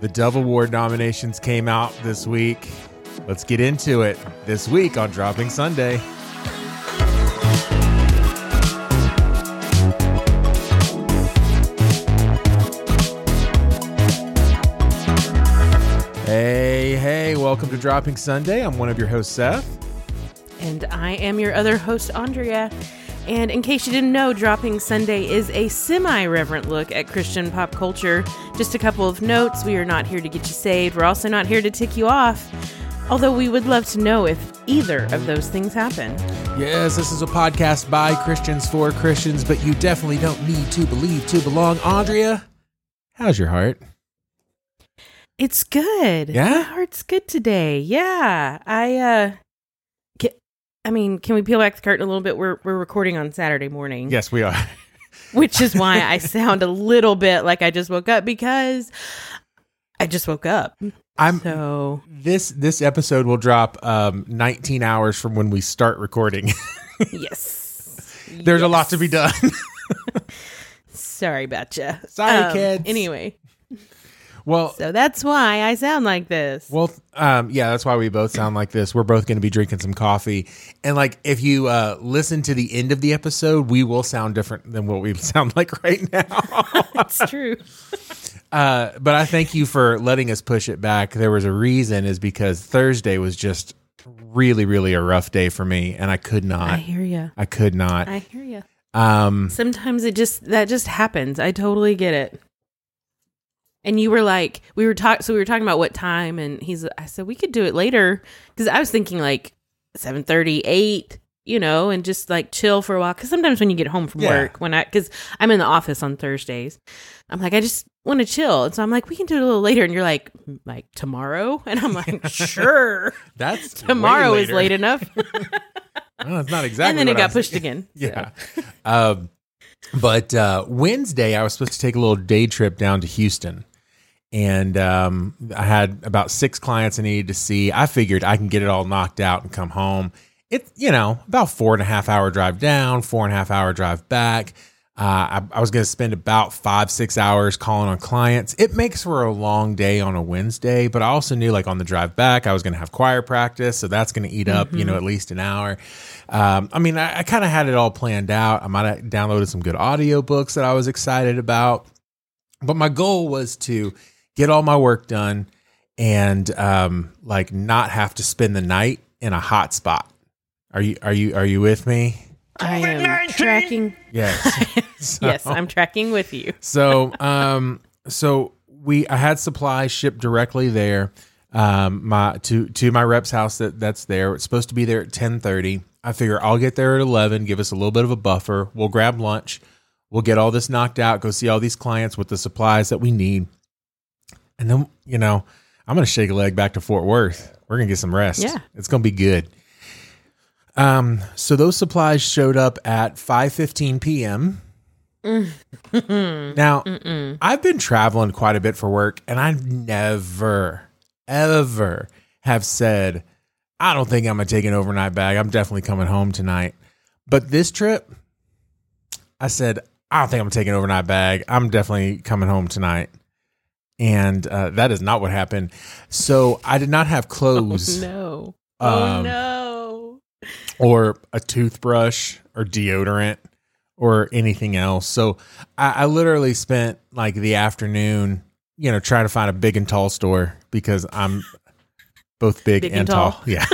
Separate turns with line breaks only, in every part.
The Dove Award nominations came out this week. Let's get into it this week on Dropping Sunday. Hey, hey, welcome to Dropping Sunday. I'm one of your hosts, Seth.
And I am your other host, Andrea. And in case you didn't know, Dropping Sunday is a semi reverent look at Christian pop culture. Just a couple of notes we are not here to get you saved, we're also not here to tick you off. Although we would love to know if either of those things happen.
Yes, this is a podcast by Christians for Christians, but you definitely don't need to believe to belong. Andrea, how's your heart?
It's good.
Yeah?
My heart's good today. Yeah. I uh I mean, can we peel back the curtain a little bit? We're we're recording on Saturday morning.
Yes, we are.
Which is why I sound a little bit like I just woke up because I just woke up.
I'm
So
this this episode will drop um 19 hours from when we start recording.
yes.
There's a lot to be done.
Sorry about you.
Sorry, kids.
Anyway,
well,
so that's why I sound like this.
Well, um, yeah, that's why we both sound like this. We're both going to be drinking some coffee, and like if you uh, listen to the end of the episode, we will sound different than what we sound like right now.
That's true.
uh, but I thank you for letting us push it back. There was a reason, is because Thursday was just really, really a rough day for me, and I could not.
I hear you.
I could not.
I hear you.
Um,
Sometimes it just that just happens. I totally get it. And you were like, we were talking, so we were talking about what time, and he's, I said we could do it later because I was thinking like seven thirty, eight, you know, and just like chill for a while. Because sometimes when you get home from
Yeah.
work, when I, because I'm in the office on Thursdays, I'm like, I just want to chill, and so I'm like, we can do it a little later, and you're like, like tomorrow, and I'm like, sure,
that's
tomorrow is late enough,
Well, it's not exactly.
and then it got pushed
thinking.
again.
Yeah. um, but uh, Wednesday, I was supposed to take a little day trip down to Houston. And um, I had about six clients I needed to see. I figured I can get it all knocked out and come home. It's, you know, about four and a half hour drive down, four and a half hour drive back. Uh, I, I was going to spend about five, six hours calling on clients. It makes for a long day on a Wednesday, but I also knew like on the drive back, I was going to have choir practice. So that's going to eat up, you know, at least an hour. Um, I mean, I, I kind of had it all planned out. I might have downloaded some good audiobooks that I was excited about. But my goal was to get all my work done and um, like not have to spend the night in a hot spot. Are you are you are you with me?
I am tracking.
Yes. So-
Yes, I'm tracking with you.
so um so we I had supplies shipped directly there um my to to my rep's house that that's there it's supposed to be there at 10:30 I figure I'll get there at 11 give us a little bit of a buffer we'll grab lunch we'll get all this knocked out go see all these clients with the supplies that we need and then you know I'm going to shake a leg back to Fort Worth we're going to get some rest
Yeah.
it's going to be good um so those supplies showed up at 5:15 p.m. Now, I've been traveling quite a bit for work, and I never, ever have said, I don't think I'm going to take an overnight bag. I'm definitely coming home tonight. But this trip, I said, I don't think I'm taking an overnight bag. I'm definitely coming home tonight. And uh, that is not what happened. So I did not have clothes
No. Oh
Um,
no.
or a toothbrush or deodorant or anything else. So I, I literally spent like the afternoon, you know, trying to find a big and tall store because I'm both big,
Big
and,
and
tall.
tall.
Yeah.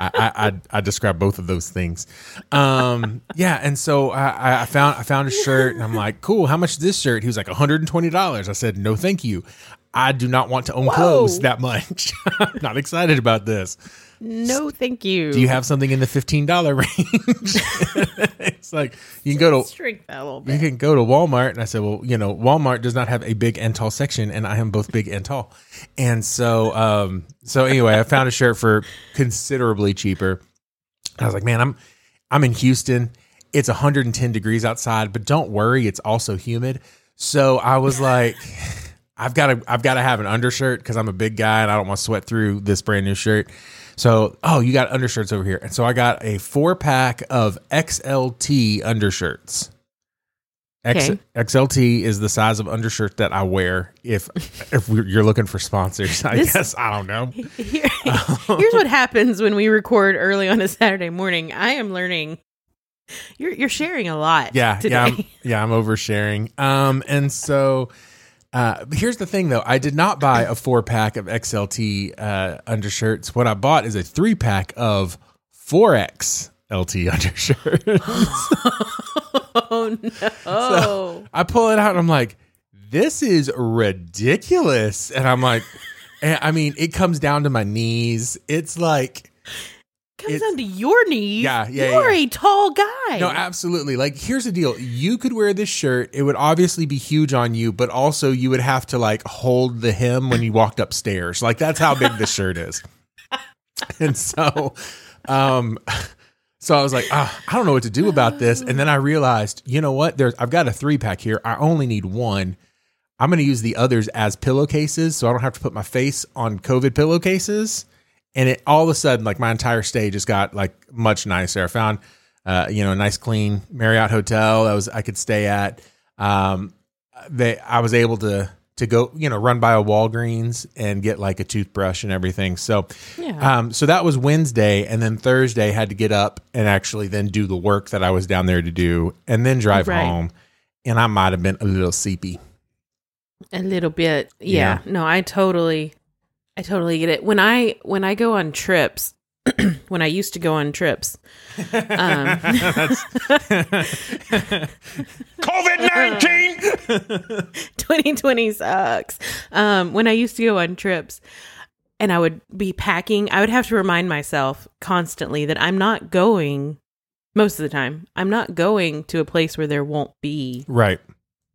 I, I, I describe both of those things. Um, yeah, and so I, I found I found a shirt, and I'm like, "Cool, how much is this shirt?" He was like, 120 dollars. I said, "No, thank you. I do not want to own clothes that much. I'm not excited about this."
No, thank you.
Do you have something in the fifteen dollar range? it's like you can go to
shrink that a little
you can go to Walmart, and I said, well, you know, Walmart does not have a big and tall section, and I am both big and tall, and so, um, so anyway, I found a shirt for considerably cheaper. I was like, man, I'm, I'm in Houston. It's 110 degrees outside, but don't worry, it's also humid. So I was like, I've got to, I've got to have an undershirt because I'm a big guy and I don't want to sweat through this brand new shirt. So, oh, you got undershirts over here, and so I got a four pack of XLT undershirts. X,
Okay.
XLT is the size of undershirt that I wear if if we're, you're looking for sponsors. I
This-
guess I don't know.
Here- here's what happens when we record early on a Saturday morning. I am learning. You're you're sharing a lot.
Yeah,
today.
yeah, I'm, yeah. I'm oversharing. Um, and so uh, here's the thing, though. I did not buy a four pack of XLT uh, undershirts. What I bought is a three pack of four X LT undershirts.
oh no.
So I pull it out and I'm like, this is ridiculous. And I'm like, and I mean, it comes down to my knees. It's like,
Comes down to your knees.
Yeah, yeah,
You're
yeah.
a tall guy.
no, absolutely. Like, here's the deal. You could wear this shirt. It would obviously be huge on you, but also you would have to like hold the hem when you walked upstairs. Like, that's how big this shirt is. And so, um, so I was like, ah, I don't know what to do about this. And then I realized, you know what? There's I've got a three pack here. I only need one. I'm going to use the others as pillowcases, so I don't have to put my face on COVID pillowcases. And it all of a sudden, like my entire stay just got like much nicer. I found, uh, you know, a nice clean Marriott hotel that was I could stay at. Um, they I was able to to go, you know, run by a Walgreens and get like a toothbrush and everything. So,
Yeah.
um, so that was Wednesday, and then Thursday had to get up and actually then do the work that I was down there to do, and then drive
Right.
home. And I might have been a little seepy.
A little bit. Yeah. No, I totally I totally get it. When I when I go on trips, when I used to go on trips, um,
COVID 19.
2020 sucks. Um, when I used to go on trips and I would be packing, I would have to remind myself constantly that I'm not going most of the time. I'm not going to a place where there won't be
Right.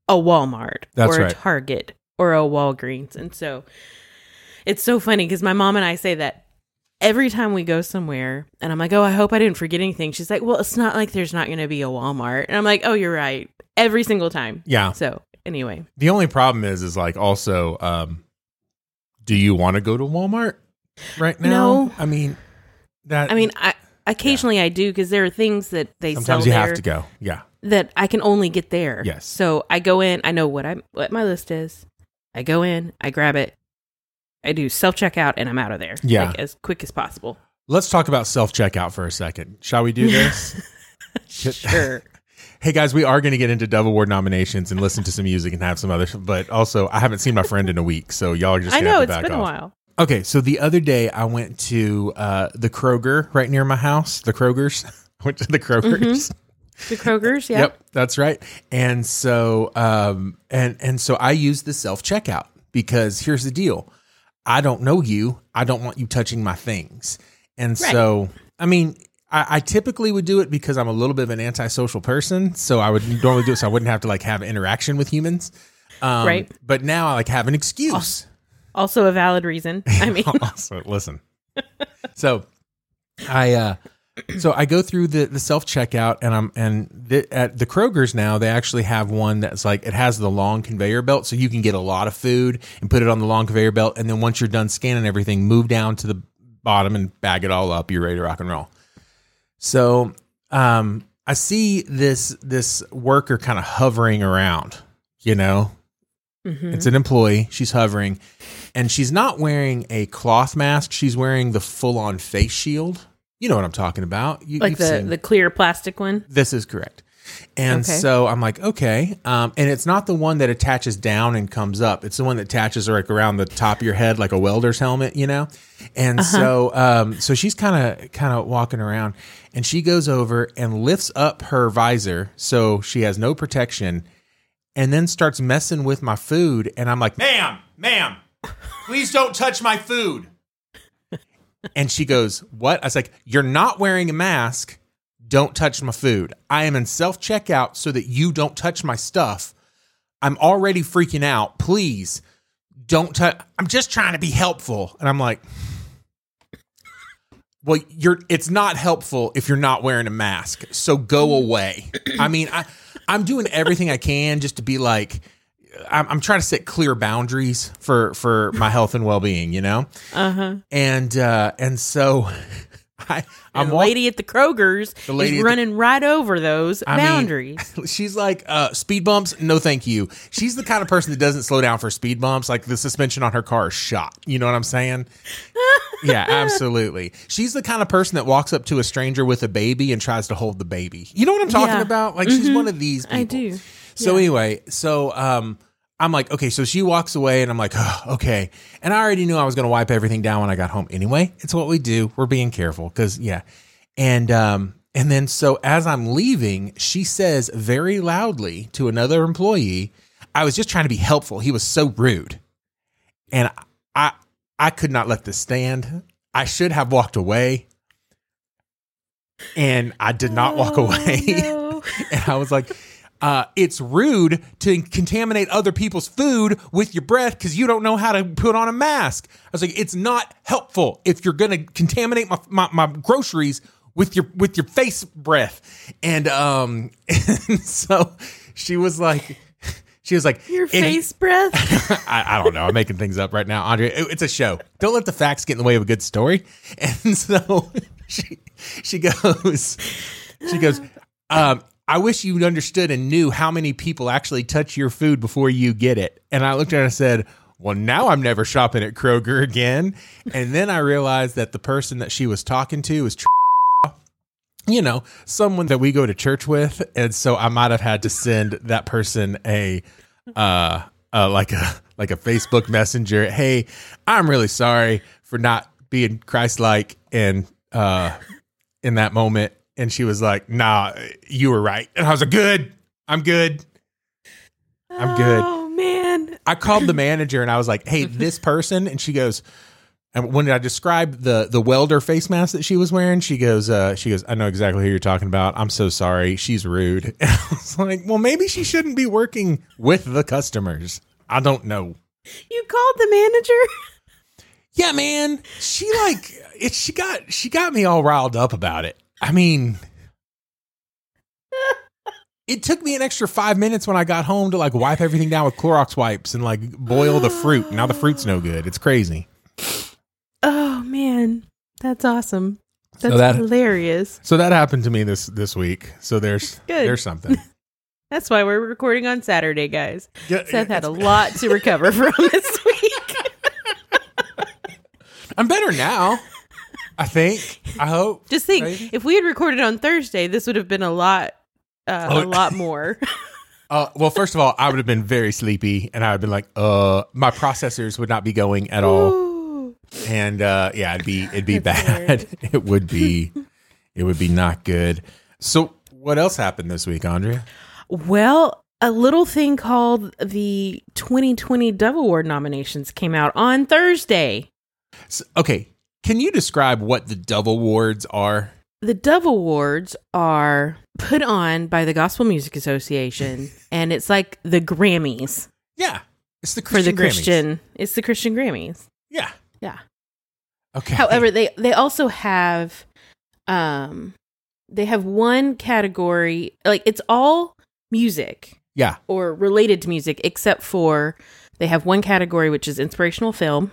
a Walmart
That's
or a
right.
Target or a Walgreens. And so it's so funny because my mom and I say that every time we go somewhere and I'm like, oh, I hope I didn't forget anything. She's like, well, it's not like there's not going to be a Walmart. And I'm like, oh, you're right. Every single time.
Yeah.
So anyway,
The only problem is, is like also, um, do you want to go to Walmart right now?
No.
I mean, that.
I mean, I occasionally I do because there are things that they
sometimes you have to go. Yeah.
that I can only get there.
Yes.
So I go in. I know what I what my list is. I go in. I grab it. I do self checkout, and I'm out of there.
Yeah.
like, as quick as possible.
Let's talk about self checkout for a second. Shall we do this?
Sure.
Hey guys, we are going to get into Dove Award nominations and listen to some music and have some other. But also, I haven't seen my friend in a week, so y'all are just.
I know
have to
it's
back
been a while.
Okay, so the other day I went to uh, the Kroger right near my house. The Krogers. I went to the Krogers.
The Kroger's, yeah.
Yep, that's right. And so, um, and and so I use the self checkout because here's the deal: I don't know you. I don't want you touching my things. And
Right.
so, I mean, I, I typically would do it because I'm a little bit of an antisocial person. So I would normally do it so I wouldn't have to like have interaction with humans. Um,
Right.
But now I like have an excuse.
Also a valid reason. I mean,
also listen so i uh so i go through the the self checkout and i'm and the, at the kroger's now they actually have one that's like it has the long conveyor belt so you can get a lot of food and put it on the long conveyor belt and then once you're done scanning everything move down to the bottom and bag it all up you're ready to rock and roll so um i see this this worker kind of hovering around you know
mhm.
it's an employee. She's hovering, and she's not wearing a cloth mask. She's wearing the full-on face shield. You know what I'm talking about. You,
like the
seen-
the clear plastic one.
this is correct. And
Okay.
so I'm like, okay. Um, and it's not the one that attaches down and comes up. It's the one that attaches like around the top of your head, like a welder's helmet, you know. And so, um, so she's kind of kind of walking around, and she goes over and lifts up her visor so she has no protection, and then starts messing with my food. And I'm like, ma'am, ma'am, please don't touch my food. And she goes, What? I was like, You're not wearing a mask. Don't touch my food. I am in self checkout so that you don't touch my stuff. I'm already freaking out. Please don't touch. I'm just trying to be helpful. And I'm like, well, you're it's not helpful if you're not wearing a mask. So go away. I mean, I I'm doing everything I can just to be like I'm, I'm trying to set clear boundaries for for my health and well being, you know.
Uh huh.
And uh and so I, I'm
the
walk-
lady at the Kroger's
The
is
at the-
running right over those
I mean,
boundaries.
she's like, uh, speed bumps, no thank you. She's the kind of person that doesn't slow down for speed bumps. Like the suspension on her car is shot. You know what I'm saying? yeah, absolutely. She's the kind of person that walks up to a stranger with a baby and tries to hold the baby. You know what I'm talking
Yeah.
about? Like she's one of these people.
I do.
So
Yeah.
anyway, so um I'm like, okay, so she walks away and I'm like, oh, okay. And I already knew I was going to wipe everything down when I got home anyway. It's what we do. We're being careful cuz yeah. And um and then so as I'm leaving, she says very loudly to another employee, I was just trying to be helpful. He was so rude. And I I could not let this stand. I should have walked away. And I did not walk
Oh,
away.
no.
and I was like, uh, it's rude to contaminate other people's food with your breath because you don't know how to put on a mask. I was like, it's not helpful if you're going to contaminate my, my, my groceries with your with your face breath. And um, and so she was like, she was like,
Your
"And he-
face breath.
I, I don't know. I'm making things up right now, Andre. It- it's a show. Don't let the facts get in the way of a good story. And so she she goes, she goes. Um, I wish you understood and knew how many people actually touch your food before you get it. And I looked at her and said, well, now I'm never shopping at Kroger again. And then I realized that the person that she was talking to was you know, someone that we go to church with, and so I might have had to send that person a uh, uh like a like a Facebook messenger. Hey, I'm really sorry for not being Christ-like and uh in that moment. And she was like, "Nah, you were right." And I was like, "Good, I'm good." I'm good.
Oh man.
I called the manager and I was like, "Hey, this person," and she goes, and when I described the the welder face mask that she was wearing, she goes, uh, "She goes, I know exactly who you're talking about. I'm so sorry. She's rude." And I was like, "Well, maybe she shouldn't be working with the customers. I don't know."
You called the manager?
Yeah, man. She like it. She got she got me all riled up about it. I mean. It took me an extra five minutes when I got home to like wipe everything down with Clorox wipes and like boil the fruit. Now the fruit's no good. It's crazy.
Oh man. That's awesome. That's
that-
hilarious.
So that happened to me this this week. So there's
Good.
there's something.
That's why we're recording on Saturday, guys.
Yeah,
Seth had a lot to recover from this week.
I'm better now. I think. I hope.
Just think,
Maybe.
if we had recorded on Thursday, this would have been a lot, uh,
Oh.
a lot more.
Uh, well, first of all, I would have been very sleepy, and I would have been like, uh, my processors would not be going at all,
Ooh.
and uh, yeah, it'd be it'd be
That's
bad. It would be, it would be not good. So, what else happened this week, Andrea?
Well, a little thing called the 2020 Dove Award nominations came out on Thursday.
S okay, can you describe what the Dove Awards are?
The Dove Awards are put on by the Gospel Music Association, and it's like the Grammys
Yeah, it's the
for the
Grammys.
Christian. It's the Christian Grammys.
Yeah.
Yeah.
Okay.
However, they they also have um they have one category like it's all music
yeah.
or related to music except for they have one category which is inspirational film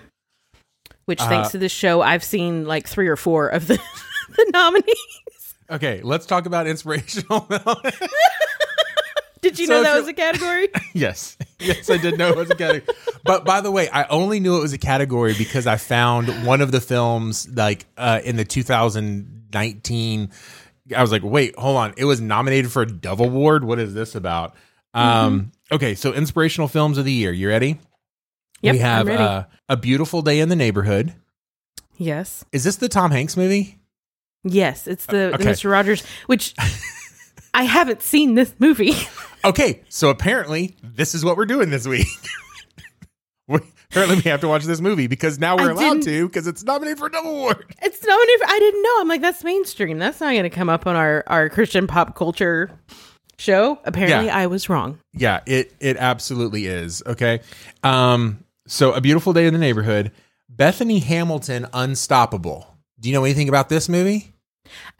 which
Uh,
thanks to this show I've seen like 3 or 4 of the the nominees.
Okay, let's talk about inspirational.
Did you
So
know that was a category?
yes, yes, I did know it was a category. but by the way, I only knew it was a category because I found one of the films like uh, in the 2019. I was like, wait, hold on, it was nominated for a Dove Award. What is this about? Um, okay, so inspirational films of the year. You ready?
Yep,
we have. Uh, a beautiful day in the neighborhood.
yes.
Is this the Tom Hanks movie?
Yes, it's the, the
Okay.
Mr. Rogers which I haven't seen this movie.
Okay, so apparently this is what we're doing this week. we, apparently, we have to watch this movie because now we're
I
allowed to because it's nominated for a Dove Award.
It's nominated. For, I didn't know. I'm like, that's mainstream. That's not going to come up on our our Christian pop culture show. Apparently,
Yeah.
I was wrong.
Yeah, it it absolutely is. Okay. Um so a beautiful day in the neighborhood. Bethany Hamilton Unstoppable. Do you know anything about this movie?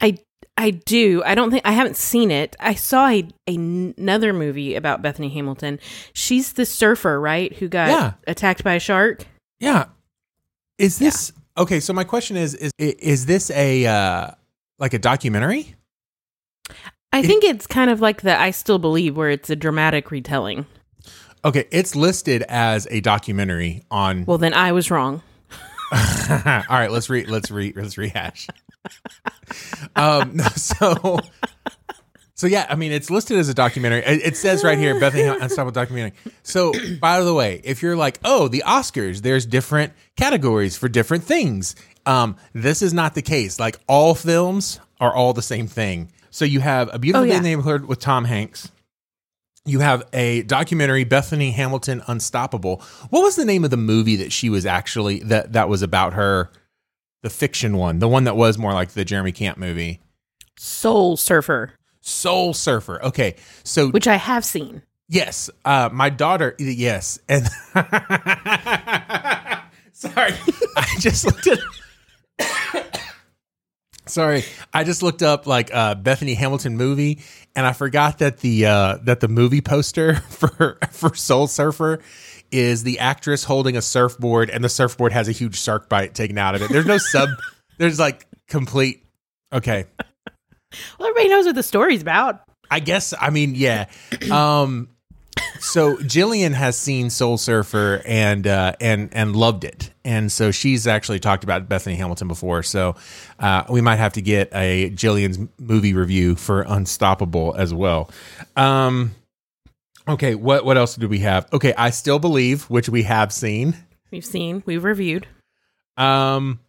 I I do. I don't think I haven't seen it. I saw a, another movie about Bethany Hamilton. She's the surfer, right? Who got
Yeah.
attacked by a shark.
Yeah. Is this Okay, so my question is is is this a uh like a documentary?
I think it's kind of like the I Still Believe, where it's a dramatic retelling.
Okay, it's listed as a documentary on
Well, then I was wrong.
All right, let's re let's re let's rehash. um, so so yeah, I mean, it's listed as a documentary. It, it says right here, Bethany Unstoppable documentary. So, by the way, if you're like, oh, the Oscars, there's different categories for different things. Um, this is not the case. Like all films are all the same thing. So you have a beautiful
Oh,
day
yeah.
in the neighborhood with Tom Hanks. You have a documentary, Bethany Hamilton Unstoppable. What was the name of the movie that she was actually that that was about her? The fiction one, the one that was more like the Jeremy Camp movie,
Soul Surfer,
Soul Surfer. Okay, so
which I have seen.
yes, uh, my daughter, yes, and sorry, I just looked at. Sorry, I just looked up like uh, Bethany Hamilton movie, and I forgot that the uh, that the movie poster for for Soul Surfer is the actress holding a surfboard, and the surfboard has a huge shark bite taken out of it. There's no sub. There's like complete. Okay,
Well, everybody knows what the story's about.
I guess I mean yeah. Um so Jillian has seen Soul Surfer and uh and and loved it. And so she's actually talked about Bethany Hamilton before. So uh we might have to get a Jillian's movie review for Unstoppable as well. Um okay, what what else do we have? Okay, I still believe which we have seen.
We've seen, we've reviewed,
Um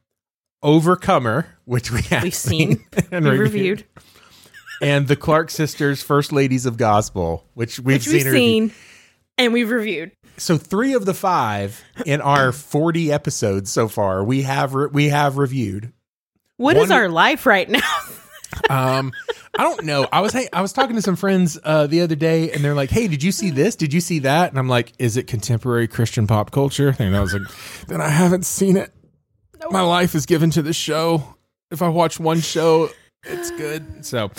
Overcomer, which we have
we've seen,
and
we've
reviewed.
reviewed,
and the Clark sisters, First Ladies of Gospel, which we've
which
seen.
we've
and
seen, and we've reviewed.
So three of the five in our forty episodes so far, we have re- we have reviewed.
What is
One-
our life right now?
Um, I don't know. I was hey, I was talking to some friends uh, the other day, and they're like, "Hey, did you see this? Did you see that?" And I'm like, "Is it contemporary Christian pop culture?" And I was like, "Then I haven't seen it. My life is given to the show. If I watch one show, it's good." So,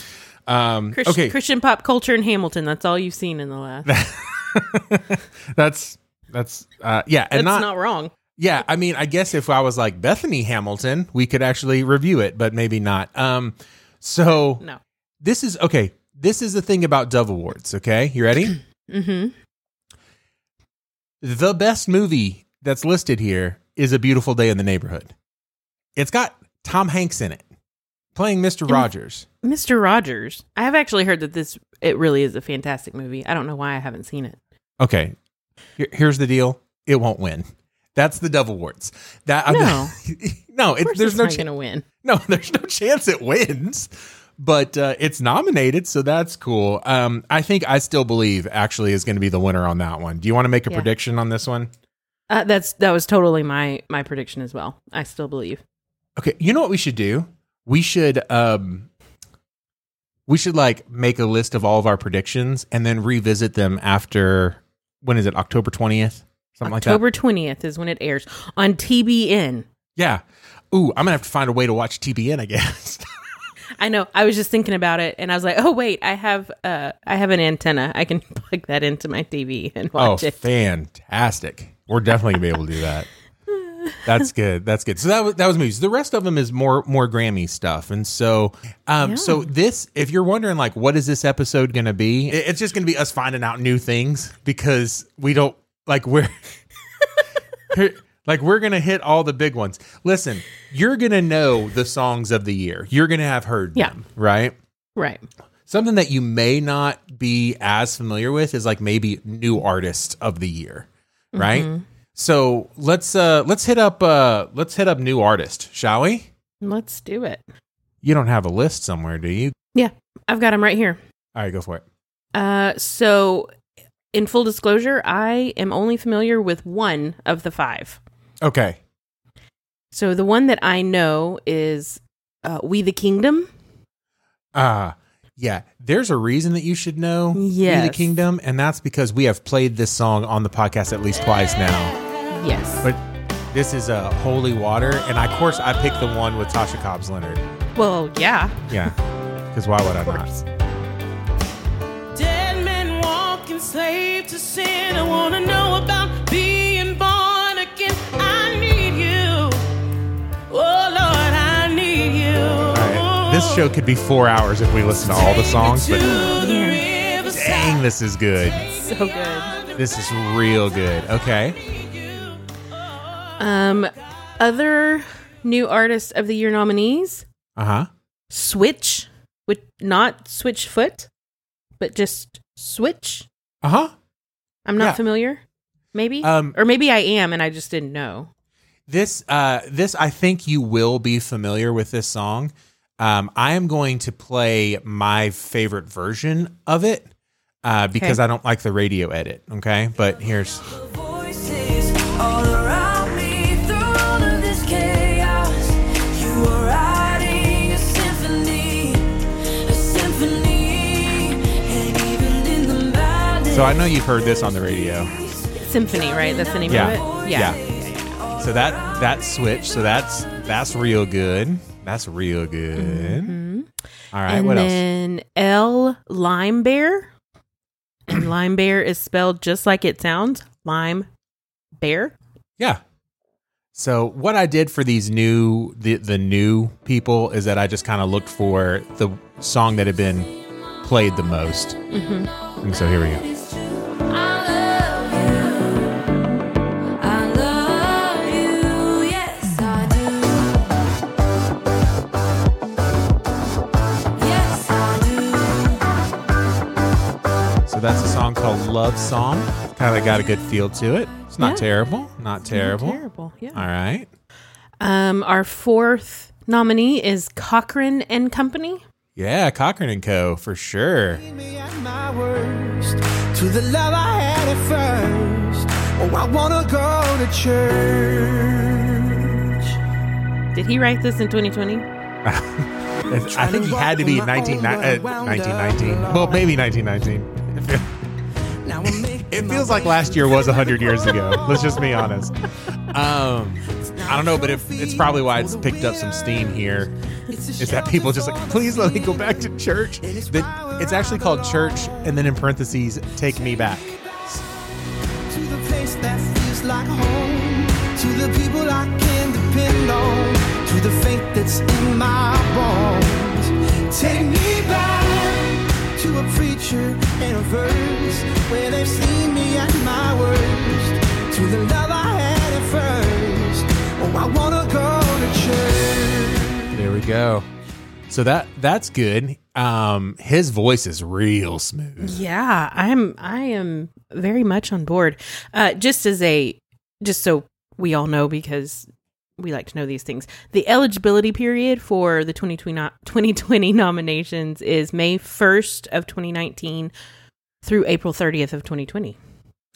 um,
Christ-
okay,
Christian pop culture in Hamilton. That's all you've seen in the last.
that's that's uh, yeah, and
That's
not,
not, wrong.
yeah. I mean, I guess if I was like Bethany Hamilton, we could actually review it, but maybe not. Um, so
No.
this is okay. This is the thing about Dove Awards. Okay, you ready?
Mm-hmm.
the best movie that's listed here is A Beautiful Day in the Neighborhood. It's got Tom Hanks in it, playing Mister Rogers.
Mr. Rogers. I have actually heard that this it really is a fantastic movie. I don't know why I haven't seen it.
Okay, Here- here's the deal: it won't win. That's the Dove Awards. That
No.
no, it, there's
it's
no
not
ch-
going to win.
no, there's no chance it wins. But uh, it's nominated, so that's cool. Um, I think I still believe actually is going to be the winner on that one. Do you want to make a
Yeah.
prediction on this one?
Uh, that's that was totally my my prediction as well. I still believe.
Okay, you know what we should do? We should um we should like make a list of all of our predictions and then revisit them after when is it? October 20th? Something like that.
October twentieth is when it airs on TBN.
Yeah. Ooh, I'm going to have to find a way to watch TBN, I guess.
I know. I was just thinking about it, and I was like, "Oh wait, I have uh, I have an antenna. I can plug that into my TV and
oh,
watch it."
fantastic. We're definitely going to be able to do that. That's good. That's good. So that was that was movies. The rest of them is more more Grammy stuff. And so um
Yeah.
so this if you're wondering like what is this episode going to be? it- It's just going to be us finding out new things because we don't like we're like we're going to hit all the big ones. Listen, you're going to know the songs of the year. You're going to have heard
Yeah.
them, right?
Right.
Something that you may not be as familiar with is like maybe new artist of the year, right?
Mm-hmm.
So let's uh let's hit up uh let's hit up new artist, shall we?
Let's do it.
You don't have a list somewhere, do you?
Yeah, I've got them right here.
All right, go for it.
Uh, so, in full disclosure, I am only familiar with one of the five.
Okay.
So the one that I know is uh, "We the Kingdom."
Uh yeah, there's a reason that you should know We the Kingdom, and that's because we have played this song on the podcast at least twice now.
Yes.
But this is a uh, holy water, and I, of course I picked the one with Tasha Cobbs Leonard.
Well, yeah.
Yeah, because why would I not?
Dead men walking, slave to sin. I wanna know about being born again. I need you. Oh Lord, I need you. Right.
This show could be four hours if we listen to all the songs, but
yeah.
dang, this is good.
So good.
This is real good. Okay.
Um, other new artist of the year nominees:
Uh huh.
Switch, with not Switchfoot, but just Switch.
Uh huh.
I'm not
Yeah.
familiar. Maybe,
Um,
or maybe I am, and I just didn't know.
This, uh, this, I think you will be familiar with this song. Um, I am going to play my favorite version of it uh, because
Okay.
I don't like the radio edit. Okay, but here's so I know you've heard this on the radio.
Symphony, right? That's the name
Yeah.
of it.
Yeah. So that that switch. So that's that's real good. That's real good. Mm-hmm. All right.
and
what else?
then L Lime Bear, and Lime Bear is spelled just like it sounds. Lime Bear.
Yeah. So what I did for these new the the new people is that I just kind of looked for the song that had been played the most. Mm-hmm. And so here we go. That's a song called Love Song. Kind of got a good feel to it. It's not
Yeah.
terrible. Not terrible.
Terrible. Yeah.
All right.
Um, our fourth nominee is Cochren and Company.
Yeah, Cochren and Co. for sure.
me at my worst to the love I had at first. Oh, I wanna go to church.
Did he write this in 2020?
I think he had to be 19, uh, 1919. Well, maybe 1919.
Now I'm making
It feels like last year was 100 years ago. Let's just be honest. Um, I don't know, but if, it's probably why it's picked up some steam here. Is that people just like, please let me go back to church? That it's actually called church, and then in parentheses, take me back.
to the place that feels like home, to the people I can depend on, to the faith that's in my bones. Take me back to a preacher and a verse where they've seen me at my worst, to the love I had at first. Oh, I wanna go to church.
There we go. So that that's good. Um, his voice is real smooth.
Yeah, I'm. I am very much on board. Uh, just as a, just so we all know, because we like to know these things. The eligibility period for the 2020, no- 2020 nominations is May 1st of 2019 through April 30th of 2020.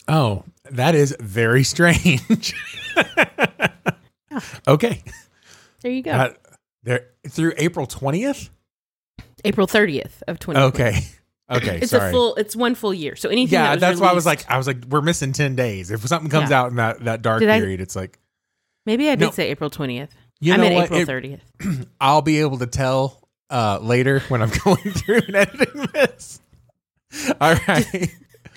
Oh, that is very strange. okay.
There you go.
Uh, there through April 20th?
April 30th of 2020.
Okay. Okay,
It's
sorry.
a full. It's one full year. So anything.
yeah,
that
that's why I was like I was like we're missing 10 days. If something comes
Yeah.
out in that that dark
Did I-
period, it's like
maybe I did
No.
say April 20th.
You
I
know
meant
what?
April
It-
30th.
I'll be able to tell uh later when I'm going through and editing this. All right.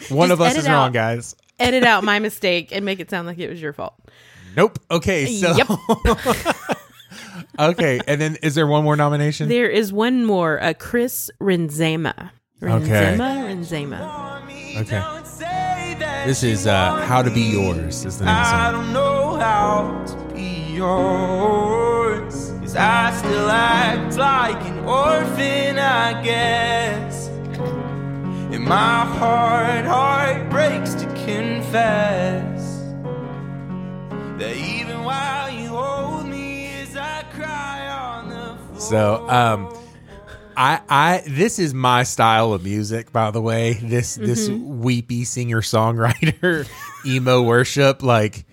One
just
of us is wrong, guys.
Edit out my mistake and make it sound like it was your fault.
Nope. Okay, so
Yep.
Okay, and then is there one more nomination?
There is one more, uh, Chris Renzema.
Okay.
Renzema, Renzema.
Okay. This is uh How to Be Yours is the name of the
I don't know how to be yours. Cause I still act like an orphan, I guess. And my heart, heart breaks to confess that even while you hold me as I cry on the floor.
So, um, I, I, this is my style of music, by the way. This, this weepy singer songwriter, emo worship. Like,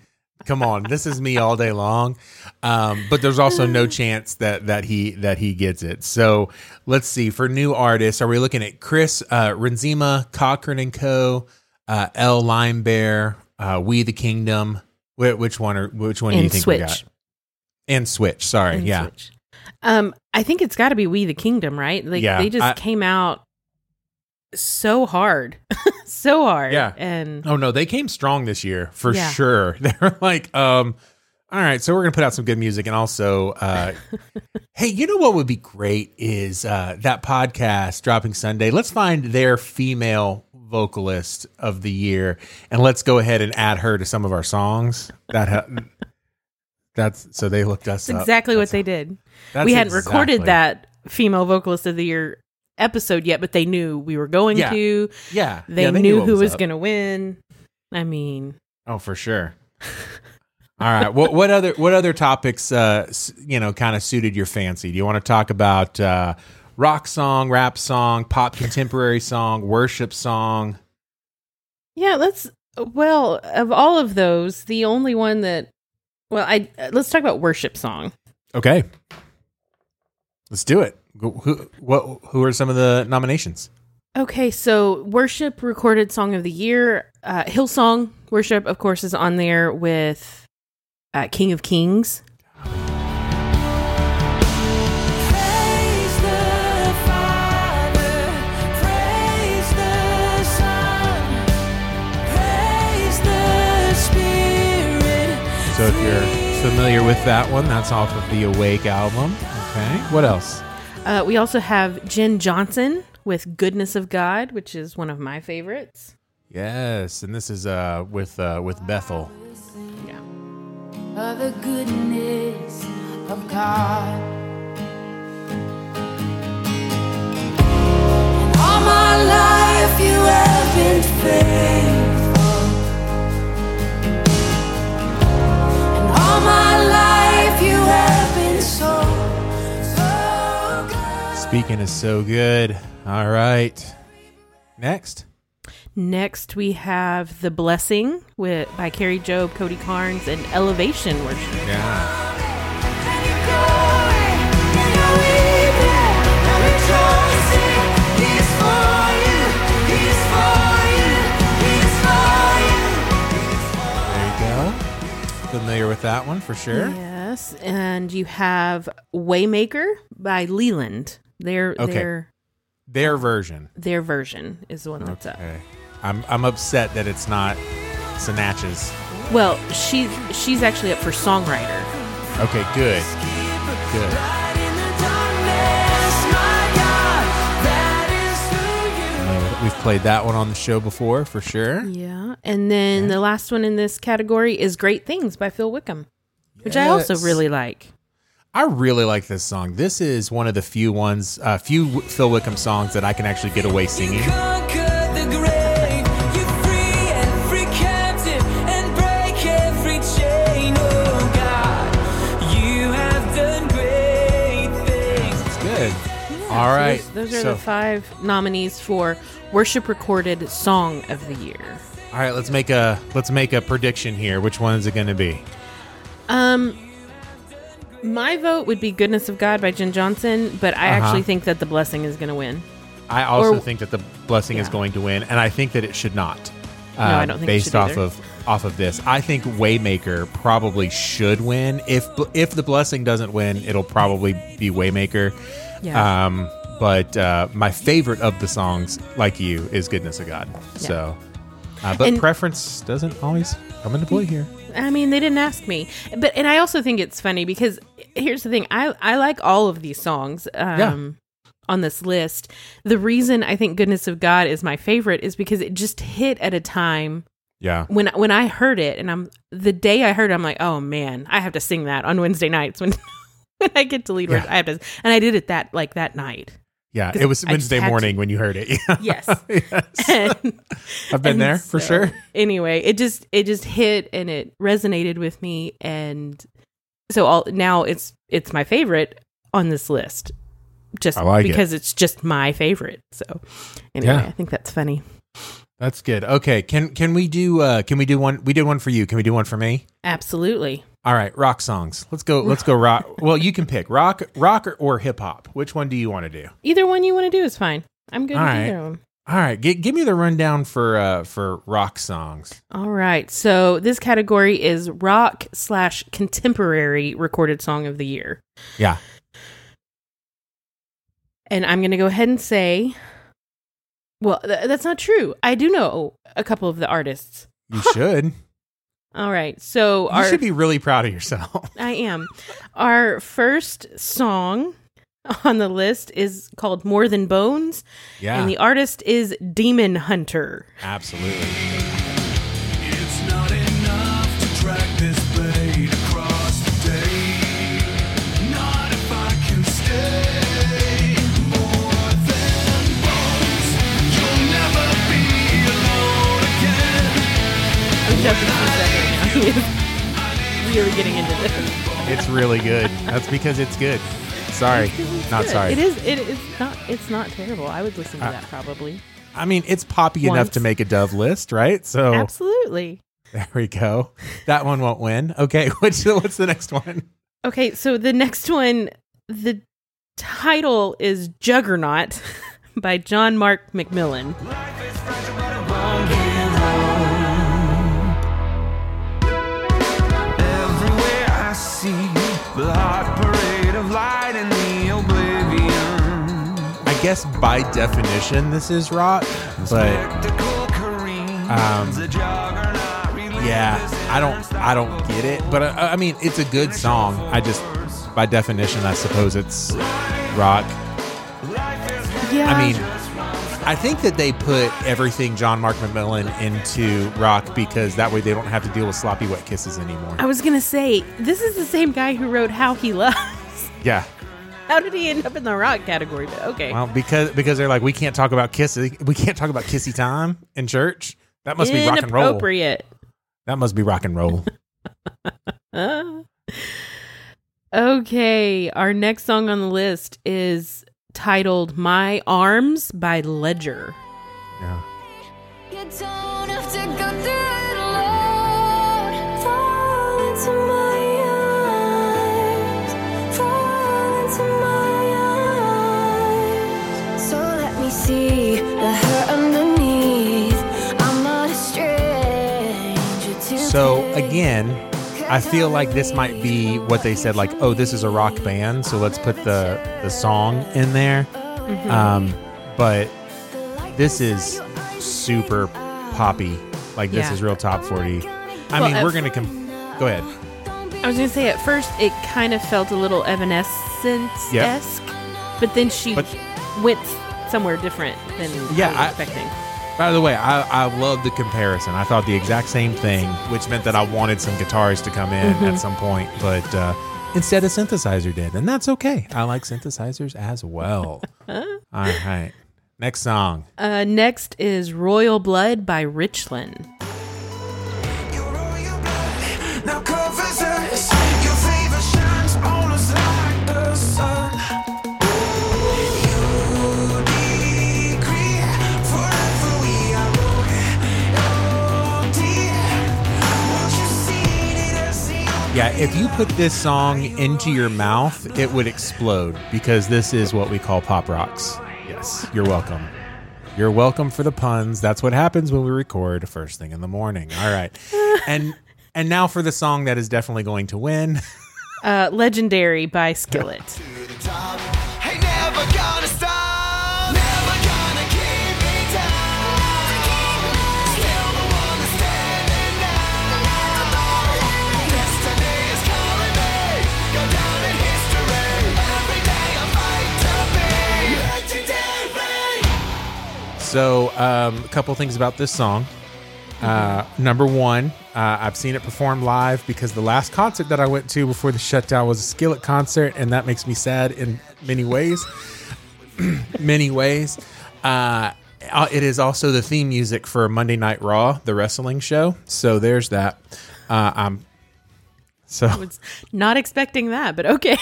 come on, this is me all day long. Um, but there's also no chance that that he that he gets it. So let's see. For new artists, are we looking at Chris uh, Renzema, Cochren and Co, uh, L Lime Bear, uh, We the Kingdom? Wh- Which one are which one do you
And
think we got? And Switch. Sorry,
And
yeah.
Switch. Um, I think it's got to be We the Kingdom, right? Like
Yeah,
they just
I-
came out so hard, so hard.
Yeah.
and
Oh no, they came strong this year for
Yeah.
sure. They're like, um, All right, so we're gonna put out some good music, and also, uh, hey, you know what would be great is uh, that podcast dropping Sunday. Let's find their female vocalist of the year, and let's go ahead and add her to some of our songs. That ha- that's so they looked us
That's
up.
exactly what
That's-
they did.
That's
we hadn't recorded that female vocalist of the year episode yet, but they knew we were going
Yeah.
to.
Yeah,
They,
yeah,
knew
what
who was
up.
going to win. I mean,
Oh, for sure. All right. What what other what other topics uh you know kind of suited your fancy? Do you want to talk about uh rock song, rap song, pop contemporary song, worship song?
yeah, let's. Well, of all of those, the only one that. Well, I let's talk about worship song.
Okay. Let's do it. Who who- what who are some of the nominations?
Okay, so worship recorded song of the year, uh, Hillsong worship, of course, is on there with uh, King of Kings.
Praise the Father, praise the Son, praise the Spirit.
So if you're familiar with that one, that's off of the Awake album. Okay. What else?
Uh, we also have Jenn Johnson with Goodness of God, which is one of my favorites.
Yes, and this is uh with uh with Bethel.
Yeah.
of the goodness of God. And all my life you have been faithful. And all my life you have been so, so good.
Speaking is so good. All right. Next.
Next, we have The Blessing with by Kari Jobe, Cody Carnes, and Elevation Worship.
Yeah. Familiar with that one for sure.
Yes, and you have Waymaker by Leeland. Their
Okay.
their
Their version.
their version is the one that's up.
Okay. I'm I'm upset that it's not Sinach's.
Well, she she's actually up for songwriter.
Okay, good. Good.
Light in the darkness, my God, that is who you
Uh, We've played that one on the show before for sure.
Yeah, and then the last one in this category is Great Things by Phil Wickham, which I also really like.
I really like this song. This is one of the few ones, uh, few Phil Wickham songs that I can actually get away singing.
conquered the grave. You free every captive and break every chain. Oh God, you have done great things.
It's good. All right.
Those, those are
so,
the five nominees for Worship Recorded Song of the Year.
all right. Let's make a let's make a prediction here. Which one is it going to be?
Um, my vote would be "Goodness of God" by Jenn Johnson, but I
Uh-huh.
actually think that the blessing is going to win.
I also
Or-
think that the blessing is going to win, and I think that it should not. Uh,
I don't think
based off
either.
of off of this. I think Waymaker probably should win. If if the blessing doesn't win, it'll probably be Waymaker.
Yeah.
Um, but uh, my favorite of the songs, like you, is Goodness of God. So, uh, but
And-
preference doesn't always come into play here.
I mean, they didn't ask me, but and I also think it's funny because here's the thing: I I like all of these songs. Um, On this list, the reason I think "Goodness of God" is my favorite is because it just hit at a time
Yeah.
when when I heard it, and I'm the day I heard, it, I'm like, oh man, I have to sing that on Wednesday nights when when I get to lead
Yeah.
worship. I have to, and I did it that like that night.
Yeah.
'Cause
It was
I
Wednesday
had to.
morning when you heard it.
Yes.
yes.
And-
I've been
and
there for
so,
sure.
Anyway, it just it just hit and it resonated with me, and so all now it's it's my favorite on this list, just
I like it.
because it's just my favorite. So anyway,
Yeah.
I think that's funny.
That's good. Okay. Can can we do uh can we do one we did one for you. Can we do one for me?
Absolutely.
All right, rock songs. Let's go let's go rock. well, you can pick rock rock or, or hip hop. Which one do you want to do?
Either one you want to do is fine. I'm good
All
with
right.
either of them.
All right, gi- give me the rundown for uh for rock songs.
All right. So this category is rock slash contemporary recorded song of the year.
Yeah.
And I'm going to go ahead and say, well, th- that's not true. I do know a couple of the artists.
You should.
All right. So
You
our
should be really proud of yourself.
I am. Our first song on the list is called More Than Bones.
Yeah.
And the artist is Demon Hunter.
Absolutely.
It's not enough to track this blade across the day. Not if I can stay more than bones. You'll never be alone again.
I'm joking for a second now. He is really getting into this.
It's really good. That's because it's good. Sorry. Not sorry.
It is. It is not. It's not terrible. I would listen to
Uh,
that probably.
I mean, it's poppy enough
Once.
to make a Dove list, right? So
Absolutely.
there we go. That one won't win. Okay, what's the, what's the next one?
Okay, so the next one, the title is Juggernaut by John Mark McMillan.
Everywhere
guess by definition this is rock, but Um,
the juggernaut relentless
yeah, I don't I don't get it. But uh, I mean, it's a good song. I just by definition, I suppose it's rock.
Yeah.
I mean, I think that they put everything John Mark McMillan into rock because that way they don't have to deal with sloppy wet kisses anymore.
I was gonna say this is the same guy who wrote How He Loves.
Yeah.
How did he end up in the rock category? But okay,
Well, because because they're like we can't talk about kissing. We can't talk about kissy time in church. That must be rock and roll.
inappropriate.
That must be rock and roll.
Okay, our next song on the list is titled "My Arms" by Ledger.
yeah.
You don't have to go through it alone. Fall into my see the hurt underneath. I'm not a stranger
So again, I feel like this might be what they said, like, oh, this is a rock band, so let's put the the song in there. Um, but this is super poppy. Like this
Yeah.
is real top forty. I
Well,
mean, we're gonna com- go ahead.
I was gonna say at first it kind of felt a little Evanescence esque, but then she
But-
went somewhere different than
Yeah,
I was
I-
expecting.
By the way, I, I love the comparison. I thought the exact same thing, which meant that I wanted some guitars to come in at some point, but uh, instead a synthesizer did, and that's okay. I like synthesizers as well. All right, next song.
Uh, next is Royal Blood by Richland.
If you put this song into your mouth, it would explode because this is what we call pop rocks. Yes, you're welcome. You're welcome for the puns. That's what happens when we record first thing in the morning. All right. And and now for the song that is definitely going to win.
Uh, Legendary by Skillet.
So, um, a couple things about this song. Uh, number one, uh, I've seen it performed live because the last concert that I went to before the shutdown was a Skillet concert, and that makes me sad in many ways. many ways. Uh, uh, it is also the theme music for Monday Night Raw, the wrestling show. So there's that. Uh, I'm so
was not expecting that, but okay.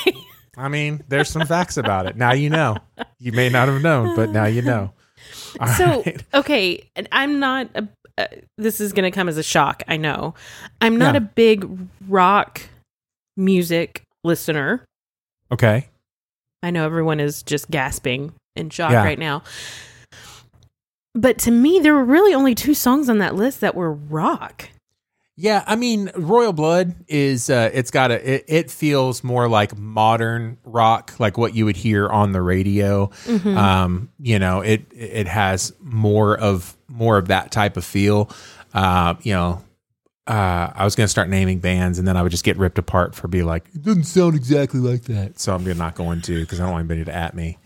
I mean, there's some facts about it. Now you know. You may not have known, but now you know. All
so
right.
okay, I'm not. A, uh, this is going to come as a shock. I know. I'm not
Yeah.
a big rock music listener.
okay.
I know everyone is just gasping in shock
Yeah.
right now. But to me, there were really only two songs on that list that were rock.
Yeah, I mean, Royal Blood is uh, it's got a it, it feels more like modern rock, like what you would hear on the radio.
Mm-hmm.
Um, you know, it it has more of more of that type of feel. Uh, you know, uh, I was going to start naming bands, and then I would just get ripped apart for be like, it doesn't sound exactly like that. So I'm not going to because I don't want anybody to at me.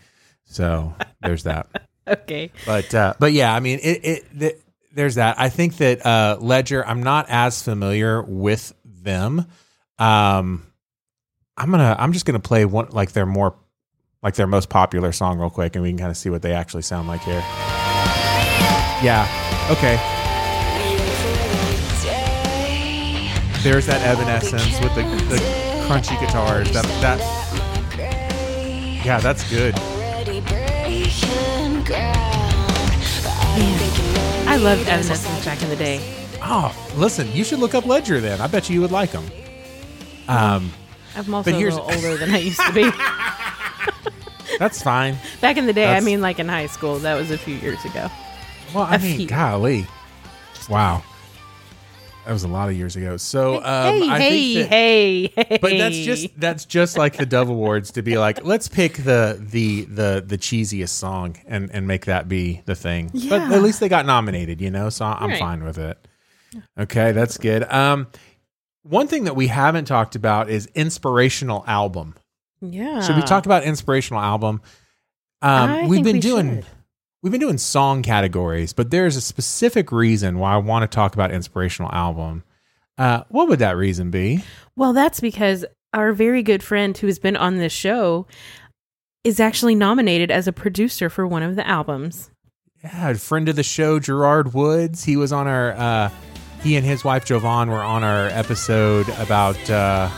So there's that.
Okay.
But uh, but yeah, I mean, it, it th- there's that. I think that uh, Ledger. I'm not as familiar with them. Um, I'm gonna. I'm just gonna play one like their more like their most popular song real quick, and we can kind of see what they actually sound like here. Yeah. Okay. There's that Evanescence with the, the crunchy guitars. That that. Yeah, that's good.
I loved Evanescence back in the day.
Oh, listen, you should look up Ledger then. I bet you you would like them. Um,
I'm also
But
a little older than I used to be.
that's fine.
back in the day, I mean like in high school. That was a few years ago.
Well, I
A
mean,
few.
golly, wow, that was a lot of years ago. So, um,
hey,
I
hey,
think that,
hey, hey.
but that's just that's just like the Dove Awards to be like, let's pick the the the the cheesiest song and and make that be the thing. But at least they got nominated, you know, so I'm
Right.
fine with it. Okay, that's good. Um, one thing that we haven't talked about is inspirational album.
yeah.
Should we talk about inspirational album? Um, we've been
we
doing
should.
We've been doing song categories, but there's a specific reason why I want to talk about inspirational album. Uh, what would that reason be?
Well, that's because our very good friend who has been on this show is actually nominated as a producer for one of the albums.
Yeah, a friend of the show, Gerard Woods. He was on our. Uh, he and his wife Jovan were on our episode about uh,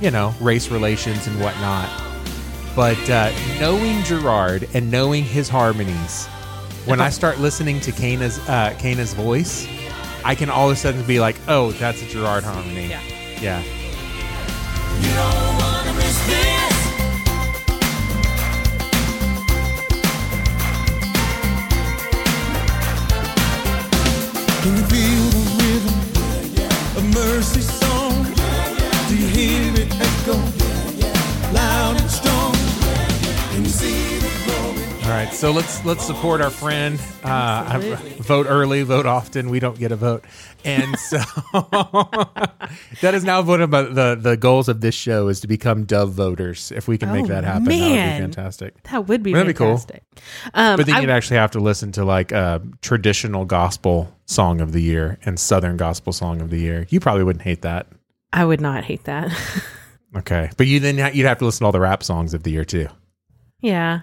you know race relations and whatnot. But uh, knowing Gerard and knowing his harmonies, when I start listening to Kana's uh, Kana's voice, I can all of a sudden be like, "Oh, that's a Gerard harmony."
Yeah.
yeah.
You don't wanna miss this.
Can you feel the rhythm? A mercy song. Do you hear it echo?
Right, so let's let's support our friend. Uh, vote early, vote often. We don't get a vote, and so that is now voted by the the goals of this show is to become Dove voters. If we can make
Oh,
that happen, that would be fantastic.
That would be
That'd be cool.
fantastic. Um,
But then
I-
you'd actually have to listen to like a traditional gospel song of the year and Southern gospel song of the year. You probably wouldn't hate that.
I would not hate that.
Okay, but you then you'd have to listen to all the rap songs of the year too.
yeah,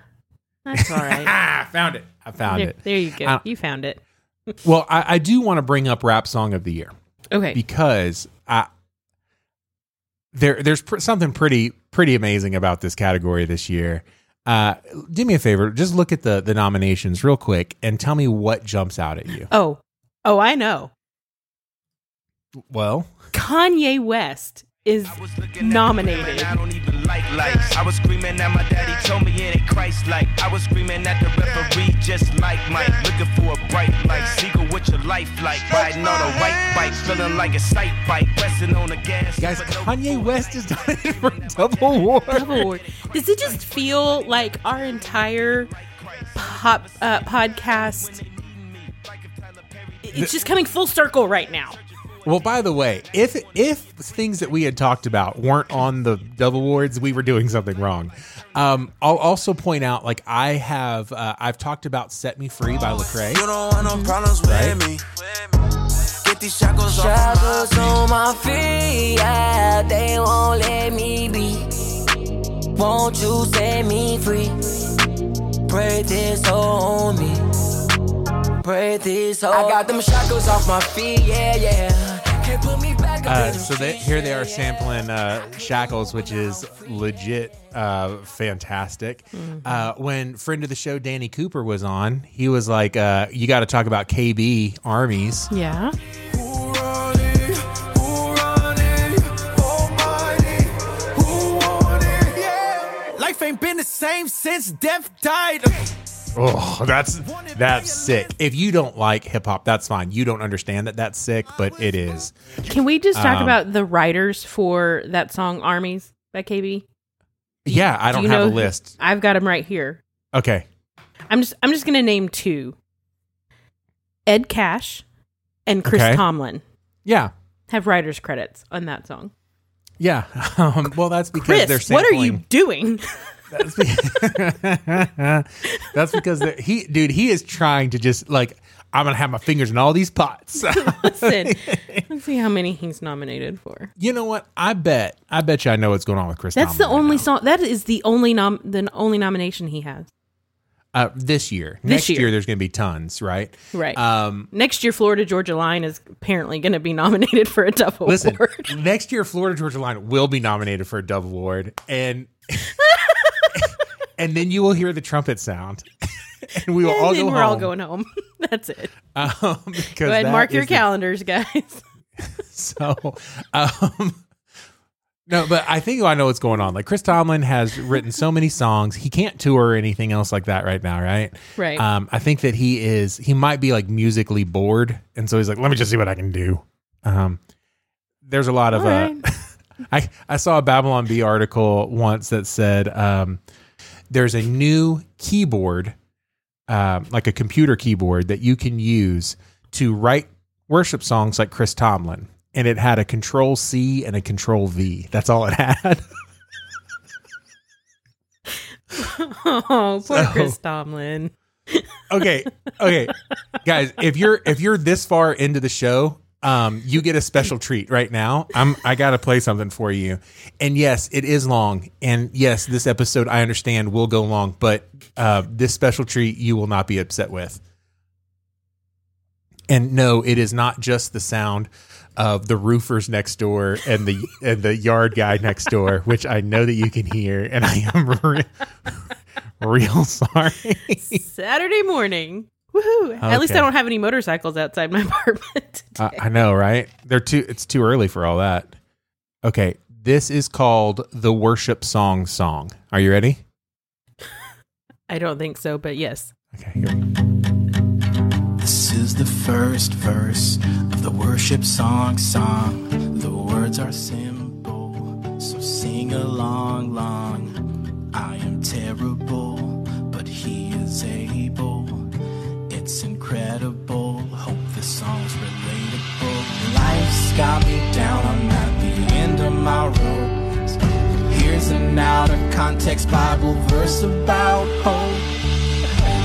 that's all right.
Ah, found it. I found
there,
it.
there you go.
Uh,
you found it.
Well, I, I do want to bring up rap song of the year.
Okay.
because I there there's pr- something pretty pretty amazing about this category this year. Uh, do me a favor, just look at the the nominations real quick and tell me what jumps out at you.
oh, oh, I know.
Well,
Kanye West is nominated.
I don't even like lights. I was screaming at my daddy, told me it ain't Christ like. I was screaming at the referee, just like Mike. Looking for a bright light. Seagull, what your life like? Riding on a white bike, feeling like a sight bike. Resting on the gas.
guys,
but
Kanye West is nominated for Dove Award.
Dove Award. Does it just feel like our entire pop uh, podcast? It's just coming full circle right now.
Well, by the way, if if things that we had talked about weren't on the Dove Awards, we were doing something wrong. Um, I'll also point out, like I have, uh, I've talked about "Set Me Free" by Lecrae.
You don't want no problems
Right.
with me. Get these shackles off my
Shackles on my feet, yeah, they won't let me be. Won't you set me free? Pray this on me. Pray this on I got them shackles off my feet, yeah, yeah. Can't put me back up
Uh, so they, here they are sampling uh, Shackles, which is legit uh, fantastic. Uh, when friend of the show Danny Cooper was on, he was like, uh, "You got to talk about KB armies."
Yeah.
Who run it? Who run it? Almighty. Who won it? Yeah. Life ain't been the same since death died.
Oh, that's that's sick. If you don't like hip hop, that's fine. You don't understand that that's sick, but it is.
Can we just talk
Um,
about the writers for that song "Armies" by KB?
Yeah, I
Do
don't
you
have
know
a list.
I've got them right here.
Okay,
I'm just I'm just gonna name two: Ed Cash and Chris
Okay.
Tomlin.
yeah,
have writer's credits on that song.
Yeah. Um, well, that's because they're
Chris, what are you doing?
That's because, that's because he, dude, he is trying to just like, I'm gonna have my fingers in all these pots.
Listen, let's see how many he's nominated for.
you know what? I bet, I bet you, I know what's going on with Chris.
That's the
Tomlin right
only
now.
song. That is the only nom the only nomination he has.
uh, this year. Next
year.
year. there's gonna be tons, right?
Right.
Um,
Next year, Florida Georgia Line is apparently going to be nominated for a double
listen,
award.
next year, Florida Georgia Line will be nominated for a Dove Award, and and then you will hear the trumpet sound, and we will all
and then
go
we're all going home. That's it.
Um, because
Go ahead mark your
is the-
calendars, guys.
So, um, no, but I think I know what's going on. Like Chris Tomlin has written so many songs, he can't tour or anything else like that right now, right?
Right.
Um, I think that he is. He might be like musically bored, and so he's like, "Let me just see what I can do." Um, there's a lot of.
All
Uh. I I saw a Babylon Bee article once that said um, there's a new keyboard, um, like a computer keyboard that you can use to write worship songs like Chris Tomlin, and it had a Control C and a Control V. That's all it had.
oh, poor Chris Tomlin.
okay, okay, guys, if you're if you're this far into the show, um, you get a special treat right now. I'm I gotta play something for you, and yes, it is long, and yes, this episode I understand will go long, but uh, this special treat you will not be upset with. And no, it is not just the sound of the roofers next door and the and the yard guy next door, which I know that you can hear, and I am re- real sorry.
Saturday morning. Woohoo. At least I don't have any motorcycles outside my apartment.
I I know, right? They're too. It's too early for all that. Okay, this is called the worship song song. Are you ready?
I don't think so, but yes.
Okay. Here.
This is the first verse of the worship song song. The words are simple, so sing along long. I am terrible, but he is able. It's incredible. Hope this song's relatable. Life's got me down, I'm at the end of my rope. Here's an out of context Bible verse about hope.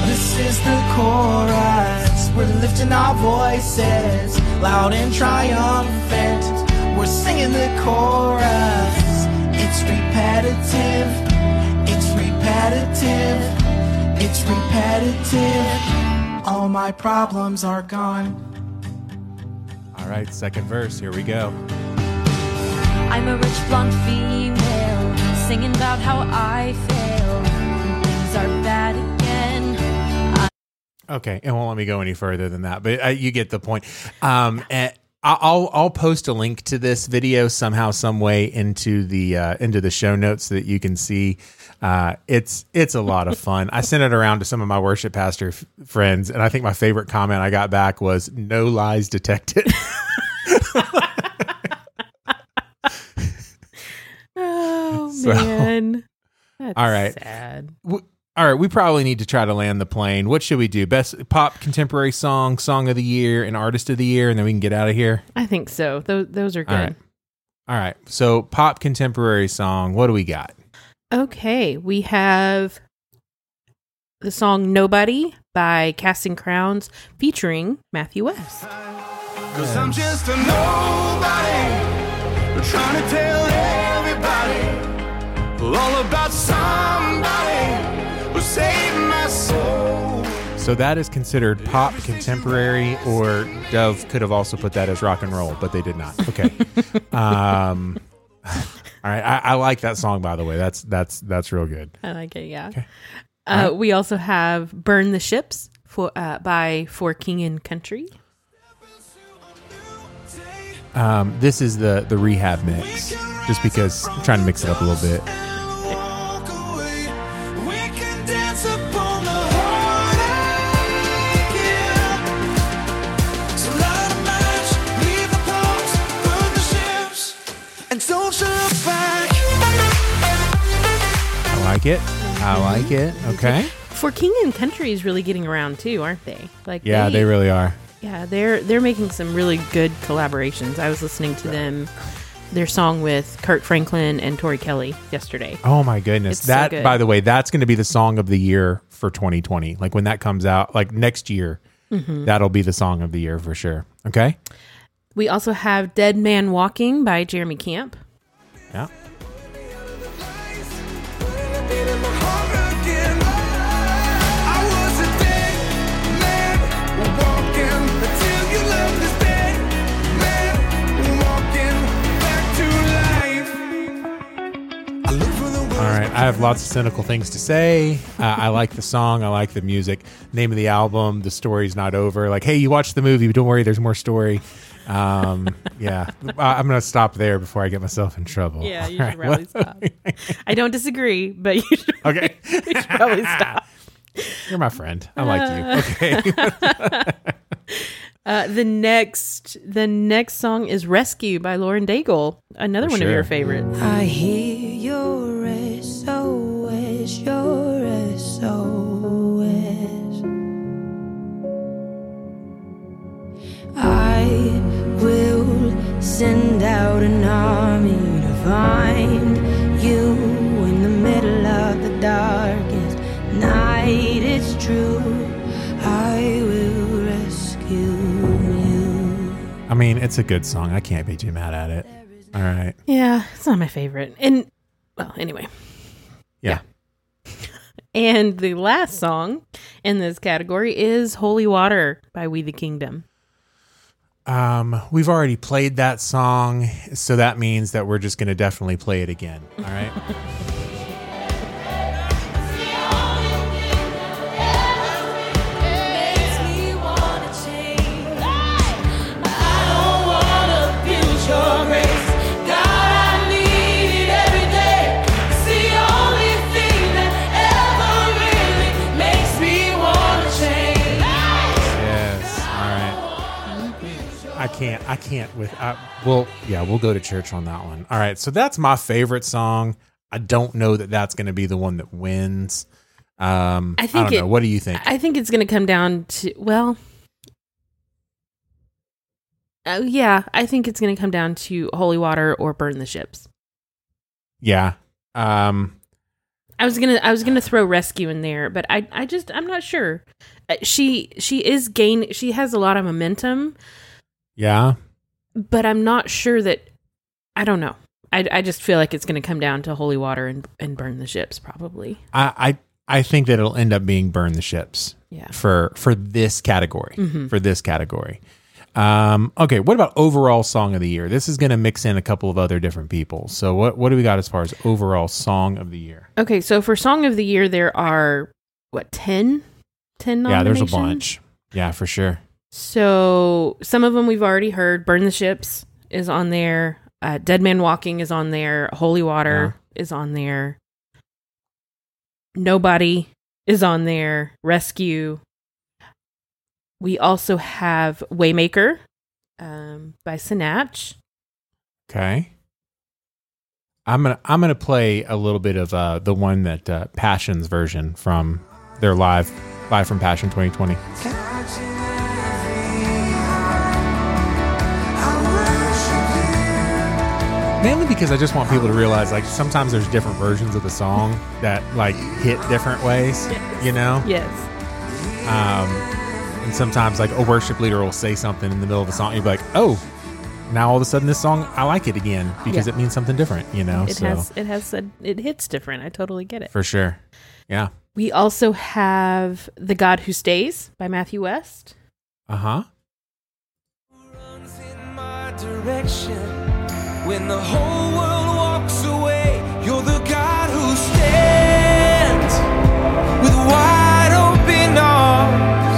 This is the chorus. We're lifting our voices loud and triumphant. We're singing the chorus. It's repetitive. It's repetitive. It's repetitive. All my problems are gone.
All right, second verse. Here we go.
I'm a rich blonde female, singing about how I fail. when Things are bad again.
Okay, it won't let me go any further than that, but uh, you get the point. Um, and I- I'll I'll post a link to this video somehow, some way into the uh, into the show notes so that you can see. Uh, it's it's a lot of fun. I sent it around to some of my worship pastor f- friends, and I think my favorite comment I got back was "No lies detected."
Oh,
So-
man. That's
All right.
sad.
W- All right, we probably need to try to land the plane. What should we do? Best pop contemporary song, song of the year, and artist of the year, and then we can get out of here.
I think so. Those, those are good.
All right. All right. So, pop contemporary song. What do we got?
Okay, we have the song Nobody by Casting Crowns featuring Matthew West.
Cause I'm just a nobody Trying to tell everybody All about somebody
So that is considered pop contemporary, or Dove could have also put that as rock and roll, but they did not. Okay. um, all right, I, I like that song by the way. That's that's that's real good.
I like it, yeah.
Okay.
Uh, We also have Burn the Ships for uh, by For King and Country.
Um, this is the the rehab mix, just because I'm trying to mix it up a little bit. Like it. I like it. Okay.
For King and Country is really getting around too, aren't they? Like
Yeah, they really are.
Yeah, they're they're making some really good collaborations. I was listening to them their song with Kirk Franklin and Tori Kelly yesterday.
Oh my goodness.
It's so
that
good.
by the way, that's going to be the song of the year for 2020. Like when that comes out, like next year,
Mm-hmm.
that'll be the song of the year for sure. Okay?
We also have Dead Man Walking by Jeremy Camp.
Have lots of cynical things to say. Uh, I like the song. I like the music. Name of the album. The story's not over. Like, hey, you watched the movie, but don't worry, there's more story. Um, yeah, I- I'm gonna stop there before I get myself in trouble.
Yeah, you
All
should
right,
probably stop. I don't disagree, but you should,
Okay,
you should probably stop.
you're my friend. I like you. Okay.
Uh, the next the next song is Rescue by Lauren Daigle, another
For
one of your favorites.
I hear your SOS, your SOS. I will send out an army to find you in the middle of the darkest night. It's true, I will rescue you.
I mean, it's a good song. I can't be too mad at it. All right.
Yeah, it's not my favorite. And well, anyway.
Yeah.
And the last song in this category is Holy Water by We the Kingdom.
Um, we've already played that song, so that means that we're just going to definitely play it again. All right. can't. I can't with. I, well, yeah, we'll go to church on that one. All right. So that's my favorite song. I don't know that that's going to be the one that wins. Um,
I
I,
think
don't know.
it-
What do you think?
I think it's going to come down to well, uh, yeah, I think it's going to come down to Holy Water or Burn the Ships.
yeah. Um,
I was gonna I was gonna throw rescue in there, but I I just I'm not sure. Uh, She she is gain she has a lot of momentum,
yeah.
but I'm not sure that I don't know. I, I just feel like it's going to come down to holy water and and burn the ships probably.
I, I I think that it'll end up being burn the ships.
Yeah.
For for this category.
Mhm.
For this category. Um, okay, what about overall song of the year? This is going to mix in a couple of other different people. So what what do we got as far as overall song of the year?
Okay, so for song of the year there are what 10 10
Yeah, there's a bunch. Yeah, for sure.
So some of them we've already heard. Burn the Ships is on there. Uh, Dead Man Walking is on there. Holy Water is on there. Nobody is on there. Rescue. We also have Waymaker um, by Sinach.
Okay. I'm gonna I'm gonna play a little bit of uh, the one that uh, Passion's version from their live live from Passion 2020. Mainly because I just want people to realize like sometimes there's different versions of the song that like hit different ways, you know.
Yes.
Um, and sometimes like a worship leader will say something in the middle of the song, you'll be like, oh, now all of a sudden this song I like it again because
Yeah.
it means something different, you know.
It
so
has it has a, it hits different. I totally get it.
for sure, yeah.
We also have The God Who Stays by Matthew West.
Uh huh.
When the whole world walks away, you're the God who stands with wide open arms.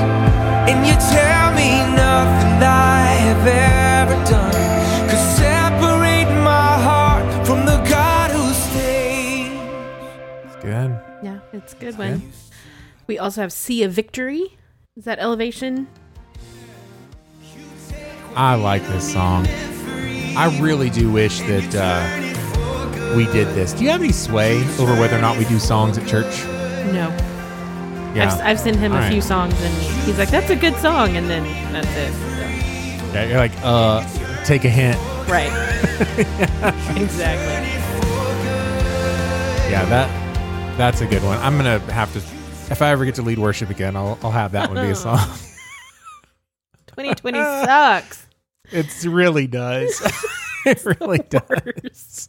And you tell me nothing I have ever done could separate my heart from the God who stays.
It's good.
Yeah, it's a good one. We also have See a Victory. Is that Elevation?
I like this song. I really do wish that uh, we did this. Do you have any sway over whether or not we do songs at church?
No.
Yeah.
I've, I've sent him
All
a
right.
few songs, and he's like, "That's a good song," and then that's it. So,
Yeah, you're like, uh, take a hint.
right. exactly.
Yeah, that that's a good one. I'm gonna have to. If I ever get to lead worship again, I'll I'll have that one be a song.
2020 sucks.
It really does. it really does.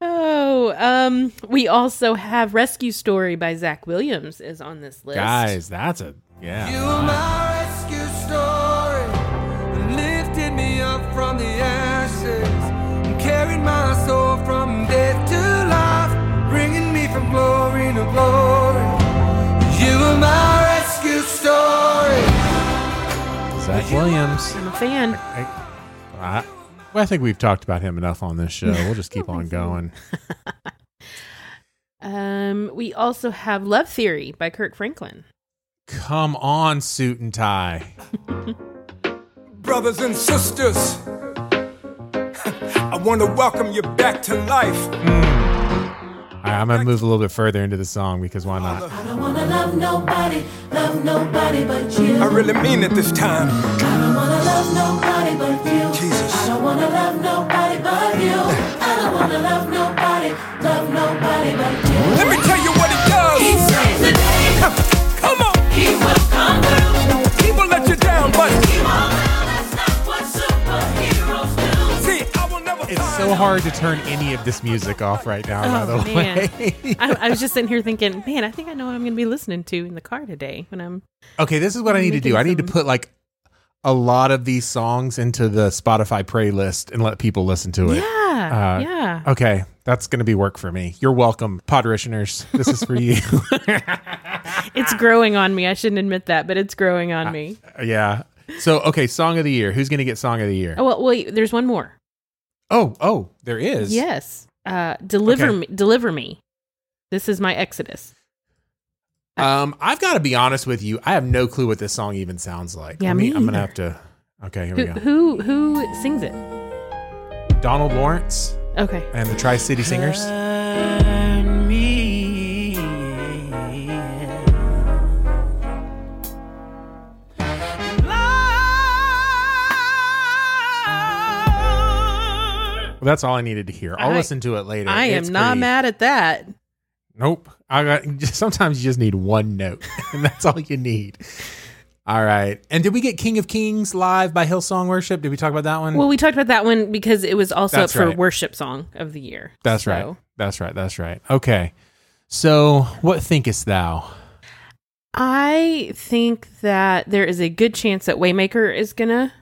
Oh, um, we also have "Rescue Story" by Zach Williams is on this list.
Guys, that's a yeah.
You are my rescue story, lifted me up from the ashes, and carried my soul from death to life, bringing me from glory to glory. You are my rescue story.
Zach Williams.
I'm a fan.
I, I, well, I think we've talked about him enough on this show. We'll just keep on going.
Um, we also have "Love Theory" by Kirk Franklin.
Come on, suit and tie.
Brothers and sisters, I want to welcome you back to life.
All right, I'm gonna move a little bit further into the song because why not?
I don't wanna love nobody, love nobody but you.
I really mean it this time.
I don't wanna love nobody but you.
Jesus.
I don't wanna love nobody but you. I don't wanna love nobody, love nobody but you.
Let me
so hard to turn any of this music off right now. by
Oh,
the
man.
way.
I, I was just sitting here thinking, man, I think I know what I'm going to be listening to in the car today when I'm.
Okay, this is what I need to do. I need to
some-
put like a lot of these songs into the Spotify playlist and let people listen to it.
Yeah,
Uh,
yeah.
Okay, that's going to be work for me. You're welcome, Podritioners. This is for you.
It's growing on me. I shouldn't admit that, but it's growing on me.
yeah. So, okay, song of the year. Who's going to get song of the year?
Oh, well, wait. There's one more.
Oh, oh, there is.
Yes. Uh, deliver
Okay.
me. Deliver me. This is my Exodus.
Um, I've got to be honest with you. I have no clue what this song even sounds like.
Yeah,
Let me,
me
I'm going to have to. Okay, here
Who,
we go.
who who sings it?
Donald Lawrence
Okay.
and the Tri City Singers. Well, that's all I needed to hear. I'll
I-
listen to it later.
I am
It's
not
pretty-
mad at that.
Nope. I got just sometimes you just need one note, and that's all you need. All right. And did we get King of Kings live by Hillsong Worship? Did we talk about that one?
Well, we talked about that one because it was also
That's
up for
right.
worship song of the year.
that's
So,
right. That's right. That's right. Okay. So, what thinkest thou?
I think that there is a good chance that Waymaker is gonna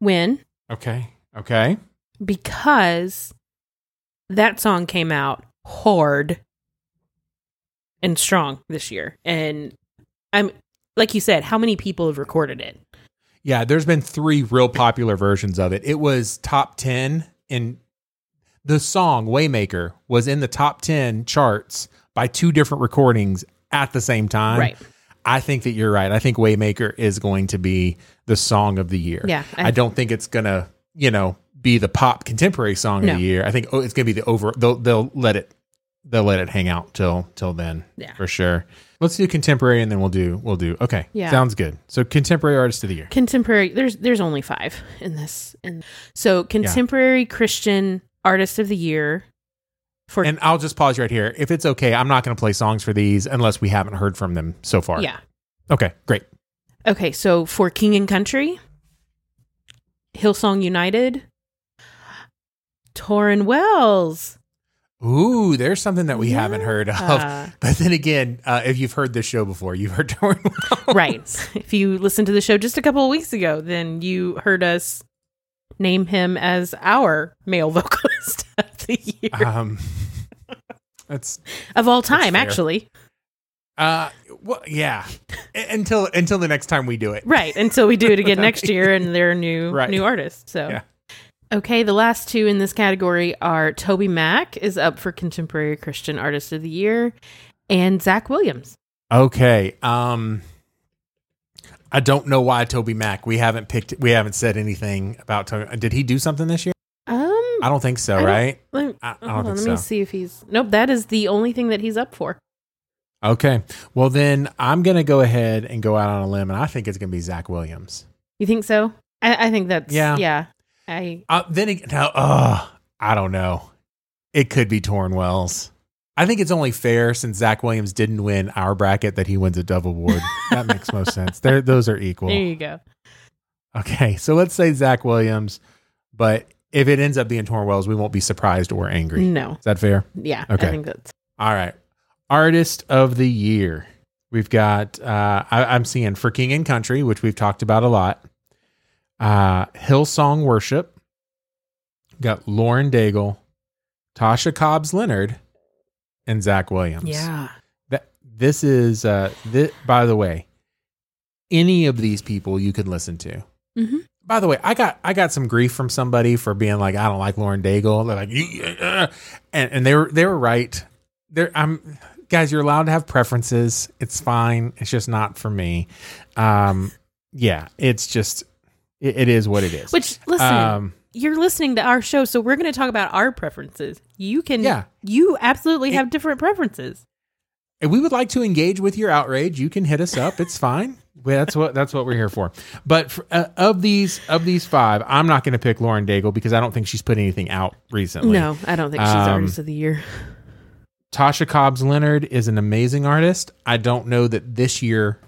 win
Okay. Okay.
Because that song came out hard and strong this year. And I'm like you said, how many people have recorded it?
Yeah, there's been three real popular versions of it. It was top 10 and the song Waymaker was in the top 10 charts by two different recordings at the same time.
Right.
I think that you're right. I think Waymaker is going to be the song of the year.
Yeah,
I,
I-
don't think it's going to, you know, be the pop contemporary song
No.
of the year. I think oh, it's going to be the over they'll they'll let it they'll let it hang out till till then.
Yeah.
For sure. Let's do contemporary and then we'll do we'll do. Okay.
Yeah.
Sounds good. So contemporary artist of the year.
Contemporary there's there's only five in this. And so contemporary Christian artist of the year for
And I'll just pause right here. If it's okay, I'm not going to play songs for these unless we haven't heard from them so far.
Yeah.
Okay, great.
Okay, so for King and Country, Hillsong United, Tauren Wells.
Ooh, there's something that we haven't heard of. But then again, uh, if you've heard this show before, you've heard Tauren Wells.
right. If you listened to the show just a couple of weeks ago, then you heard us name him as our male vocalist of the year
Um, that's
of all time, actually.
uh, well, yeah. Until until the next time we do it.
Right. Until we do it again next year and they're new
Right.
new artists. So
Yeah.
Okay, the last two in this category are TobyMac is up for Contemporary Christian Artist of the Year, and Zach Williams.
Okay. Um, I don't know why TobyMac. We haven't picked. We haven't said anything about. Toby. Did he do something this year?
Um,
I don't think so.
I
right?
let,
I- I don't
hold on,
think
let me see if he's. Nope, that is the only thing that he's up for.
Okay. Well, then I'm going to go ahead and go out on a limb, and I think it's going to be Zach Williams.
You think so? I, I think that's
Yeah.
yeah. I
Uh, then ag- now, uh, I don't know. It could be Tauren Wells. I think it's only fair since Zach Williams didn't win our bracket that he wins a Dove award. that makes most sense. They're, those are equal.
there you go.
Okay, so let's say Zach Williams, but if it ends up being Tauren Wells, we won't be surprised or angry.
No.
Is that fair?
Yeah.
Okay.
I think that's
All right. Artist of the year. We've got uh I, I'm seeing for King and Country, which we've talked about a lot. Uh Hillsong Worship. Got Lauren Daigle, Tasha Cobbs Leonard, and Zach Williams.
yeah.
That this is uh thi- by the way, any of these people you can listen to.
Mhm.
By the way, I got I got some grief from somebody for being like I don't like Lauren Daigle. They're like, "You- uh," and and they were they were right. There, I'm guys. You're allowed to have preferences. It's fine. It's just not for me. Um, yeah, it's just it, it is what it is.
Which listen,
um,
you're listening to our show, so we're going to talk about our preferences. You can,
Yeah.
you absolutely have different preferences.
if we would like to engage with your outrage, you can hit us up. It's fine. That's what that's what we're here for. But for, uh, of these of these five, I'm not going to pick Lauren Daigle because I don't think she's put anything out recently.
No, I don't think she's
Um,
artist of the year.
Tasha Cobbs Leonard is an amazing artist. I don't know that this year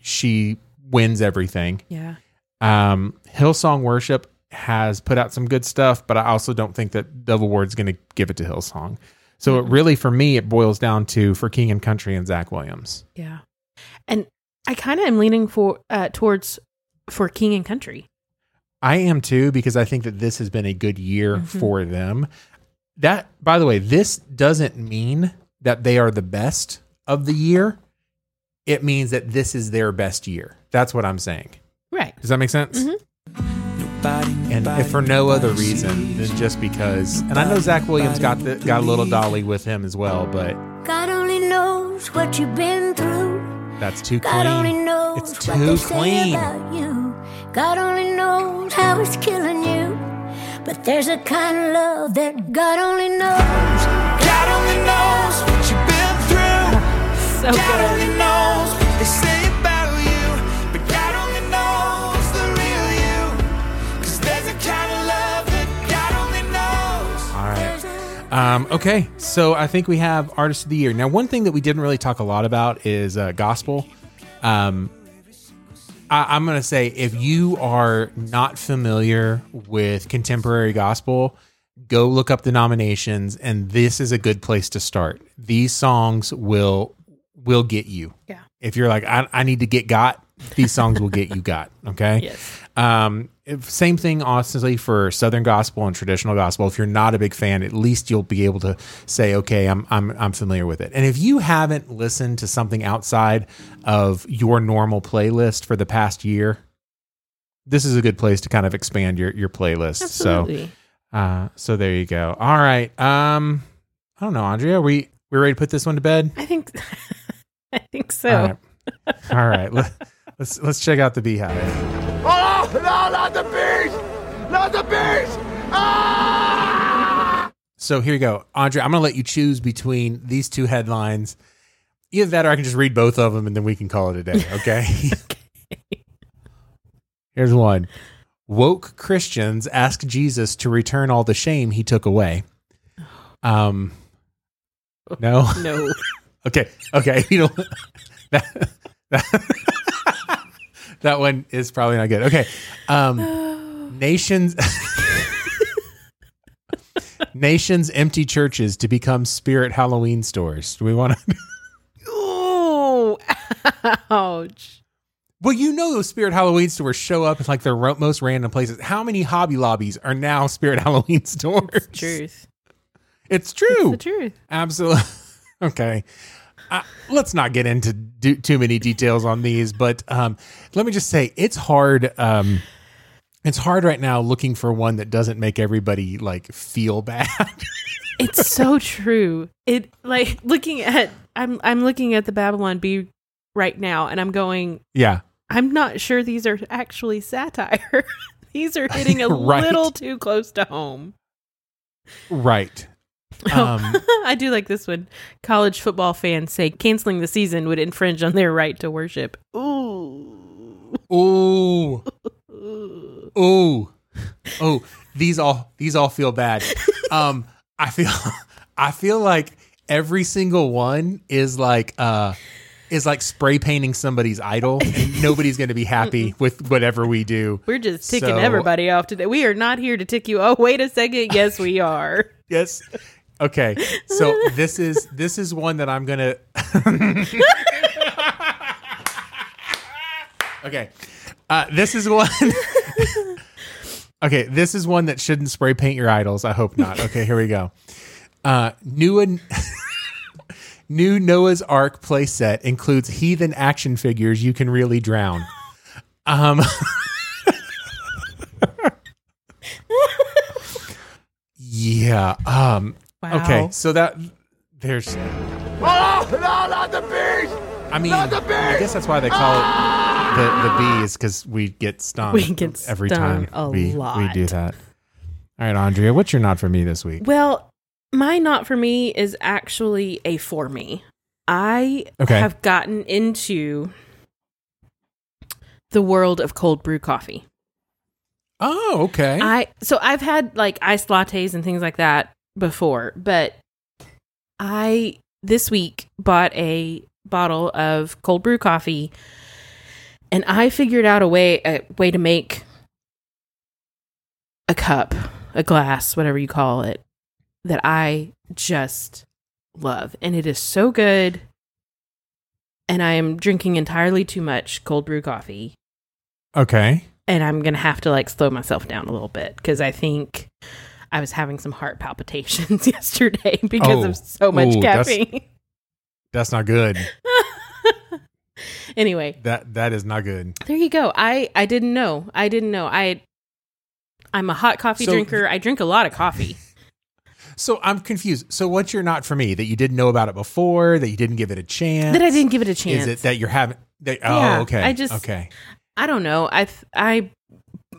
she wins everything.
Yeah,
Um, Hillsong Worship has put out some good stuff, but I also don't think that Dove Award's going to give it to Hillsong. So it really, for me, it boils down to for King and Country and Zach Williams.
yeah, and I kind of am leaning for uh, towards for King and Country.
I am too because I think that this has been a good year
Mm-hmm.
for them. That, by the way, this doesn't mean that they are the best of the year. It means that this is their best year. That's what I'm saying.
Right.
Does that make sense? Mm-hmm. And if for no other reason than just because, and I know Zach Williams got the, got a little dolly with him as well, but
God only knows what you've been through.
that's too
God only
clean.
knows
It's
what
too
say
clean.
about you. God only knows how it's killing you. But there's a kind of love that God only knows.
God only knows what you've been through.
So
God
good.
only knows
Um, okay, so I think we have artist of the year. Now, one thing that we didn't really talk a lot about is uh, gospel. Um, I, I'm going to say if you are not familiar with contemporary gospel, go look up the nominations, and this is a good place to start. These songs will will get you.
Yeah.
If you're like, I, I need to get got, these songs will get you got. Okay.
Yes.
Um, same thing, honestly, for Southern gospel and traditional gospel. If you're not a big fan, at least you'll be able to say, "Okay, I'm I'm I'm familiar with it." And if you haven't listened to something outside of your normal playlist for the past year, this is a good place to kind of expand your your playlist.
Absolutely.
So, uh, so there you go. All right. Um, I don't know, Andrea. We we ready to put this one to bed?
I think. I think so.
All right. All right. Let, let's let's check out the beehive.
Oh, no, not the beast! Not the beast! Ah!
So here you go, Andre. I'm going to let you choose between these two headlines. Either that, or I can just read both of them, and then we can call it a day. Okay. Here's one: Woke Christians ask Jesus to return all the shame he took away. Um. No.
No.
Okay. Okay. You know that that, that one is probably not good. Okay. Um, nations nations empty churches to become spirit Halloween stores. Do we want to?
oh, ouch.
Well, you know those spirit Halloween stores show up in like the most random places. How many Hobby Lobbies are now spirit Halloween stores?
Truth.
It's true.
The truth.
Absolutely. Okay. Uh, let's not get into do, too many details on these, but um, let me just say it's hard. Um, it's hard right now looking for one that doesn't make everybody like feel bad.
It's so true. It like looking at I'm I'm looking at the Babylon Bee right now and I'm going
yeah.
I'm not sure these are actually satire. these are hitting a
Right.
little too close to home.
Right. Um,
I do like this one. College football fans say canceling the season would infringe on their right to worship. Ooh.
Ooh. Ooh. Oh, these all these all feel bad. Um I feel I feel like every single one is like uh is like spray painting somebody's idol and nobody's going to be happy with whatever we do.
We're just ticking
So-
everybody off today. We are not here to tick you. Oh, wait a second. Yes, we are.
Yes. Okay. So this is this is one that I'm to Okay. Uh this is one Okay, this is one that shouldn't spray paint your idols. I hope not. Okay, here we go. Uh, new and new Noah's Ark playset includes heathen action figures you can really drown. Um, yeah. Um.
Wow.
Okay. So that there's.
Oh, no, not the bees!
I mean,
Not the
I guess that's why they call it the the bees because we get stung.
We get
every
stung
time
a
we we do that. All right, Andrea, what's your not for me this week?
Well, my not for me is actually a for me. I
Okay.
have gotten into the world of cold brew coffee.
Oh, okay.
I so I've had like iced lattes and things like that before, but I this week bought a bottle of cold brew coffee and I figured out a way a way to make a cup, a glass, whatever you call it, that I just love. And it is so good. And I am drinking entirely too much cold brew coffee
okay.
and I'm gonna have to like slow myself down a little bit because I think I was having some heart palpitations yesterday because
Oh.
of so much
Ooh, that's-
caffeine.
That's not good.
anyway,
That that is not good.
there you go. I I didn't know. I didn't know. I I'm a hot coffee
So-
drinker. I drink a lot of coffee.
So I'm confused. So what's your not for me that you didn't know about it before, that you didn't give it a chance?
that I didn't give it a chance.
Is it that you're having? That, oh, okay.
I just-
okay.
I don't know. I th- I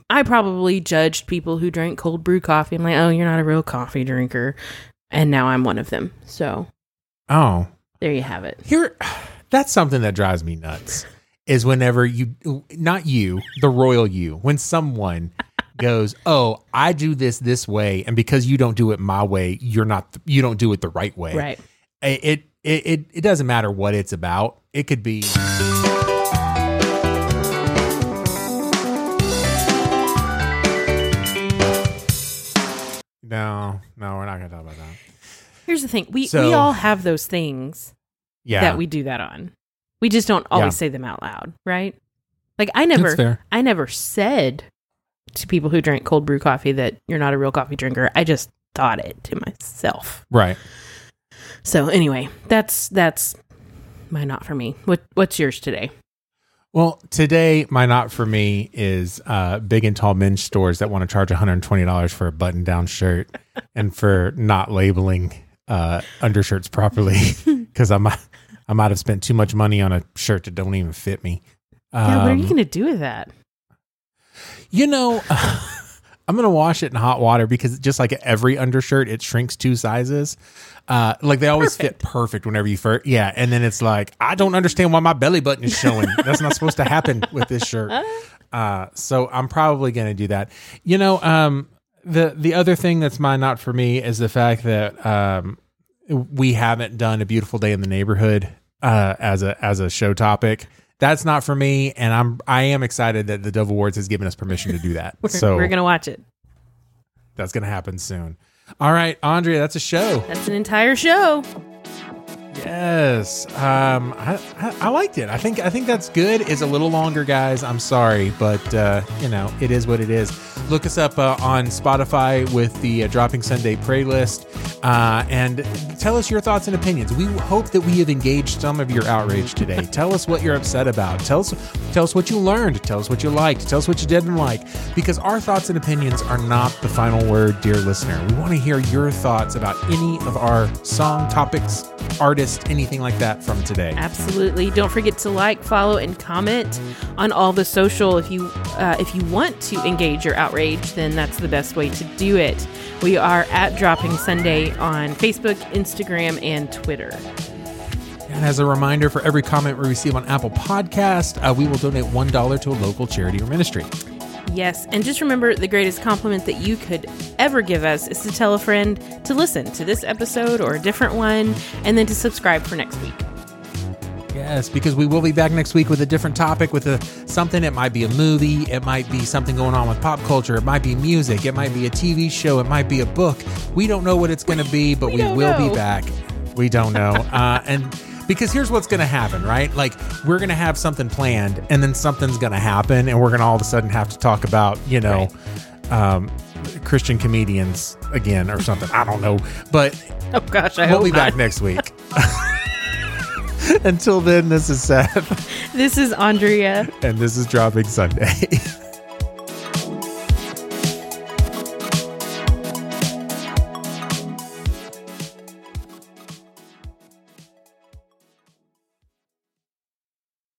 I probably judged people who drank cold brew coffee. I'm like, oh, you're not a real coffee drinker, and now I'm one of them. So
Oh,
there you have it.
here. That's something that drives me nuts. Is whenever you, not you, the royal you, when someone goes, "Oh, I do this this way," and because you don't do it my way, you're not. You don't do it the right way.
Right.
It it it, it, it doesn't matter what it's about. It could be. No, no, we're not going to talk about that.
Here's the thing. We
So-
we all have those things
Yeah,
that we do that on. We just don't always
Yeah.
say them out loud, right? Like I never I never said to people who drink cold brew coffee that you're not a real coffee drinker. I just thought it to myself.
right.
So anyway, that's that's my not for me. What what's yours today?
Well, today my not for me is uh, big and tall men's stores that want to charge $120 for a button down shirt and for not labeling uh, undershirts properly because I might I might have spent too much money on a shirt that don't even fit me.
yeah, what are you
Um,
gonna do with that?
You know, I'm gonna wash it in hot water because just like every undershirt, it shrinks two sizes. Uh, like they always fit perfect whenever you first. Yeah, and then it's like I don't understand why my belly button is showing. That's not supposed to happen with this shirt. Uh, so I'm probably gonna do that. You know, um, the the other thing that's my not for me is the fact that um, we haven't done a beautiful day in the neighborhood uh, as a as a show topic. That's not for me, and I'm I am excited that the Dove Awards has given us permission to do that.
We're,
so
we're gonna watch it.
that's gonna happen soon. All right, Andrea, that's a show.
That's an entire show.
Yes, um, I, I I liked it. I think I think that's good. It's a little longer, guys. I'm sorry, but uh, you know it is what it is. Look us up uh, on Spotify with the uh, Dropping Sunday playlist, uh, and tell us your thoughts and opinions. We hope that we have engaged some of your outrage today. tell us what you're upset about. Tell us tell us what you learned. Tell us what you liked. Tell us what you didn't like. Because our thoughts and opinions are not the final word, dear listener. We want to hear your thoughts about any of our song topics, artists, anything like that from today.
Absolutely. Don't forget to like, follow, and comment on all the social. If you uh, if you want to engage your outrage, then that's the best way to do it. We are at Dropping Sunday on Facebook, Instagram, and Twitter.
And as a reminder, for every comment we receive on Apple Podcast, uh, we will donate $1 to a local charity or ministry.
Yes, and just remember the greatest compliment that you could ever give us is to tell a friend to listen to this episode or a different one, and then to subscribe for next week.
Yes, because we will be back next week with a different topic, with a something. It might be a movie, it might be something going on with pop culture, it might be music, it might be a TV show, it might be a book. We don't know what it's going to be, but we,
don't
will
know.
be back. We don't know, uh, and because here's what's going to happen, right? Like we're going to have something planned, and then something's going to happen, and we're going to all of a sudden have to talk about, you know. Um, Christian comedians again or something. I don't know. But
Oh gosh, I
we'll
hope
be back next week. Until then, this is Seth,
This is Andrea.
and this is Dropping Sunday.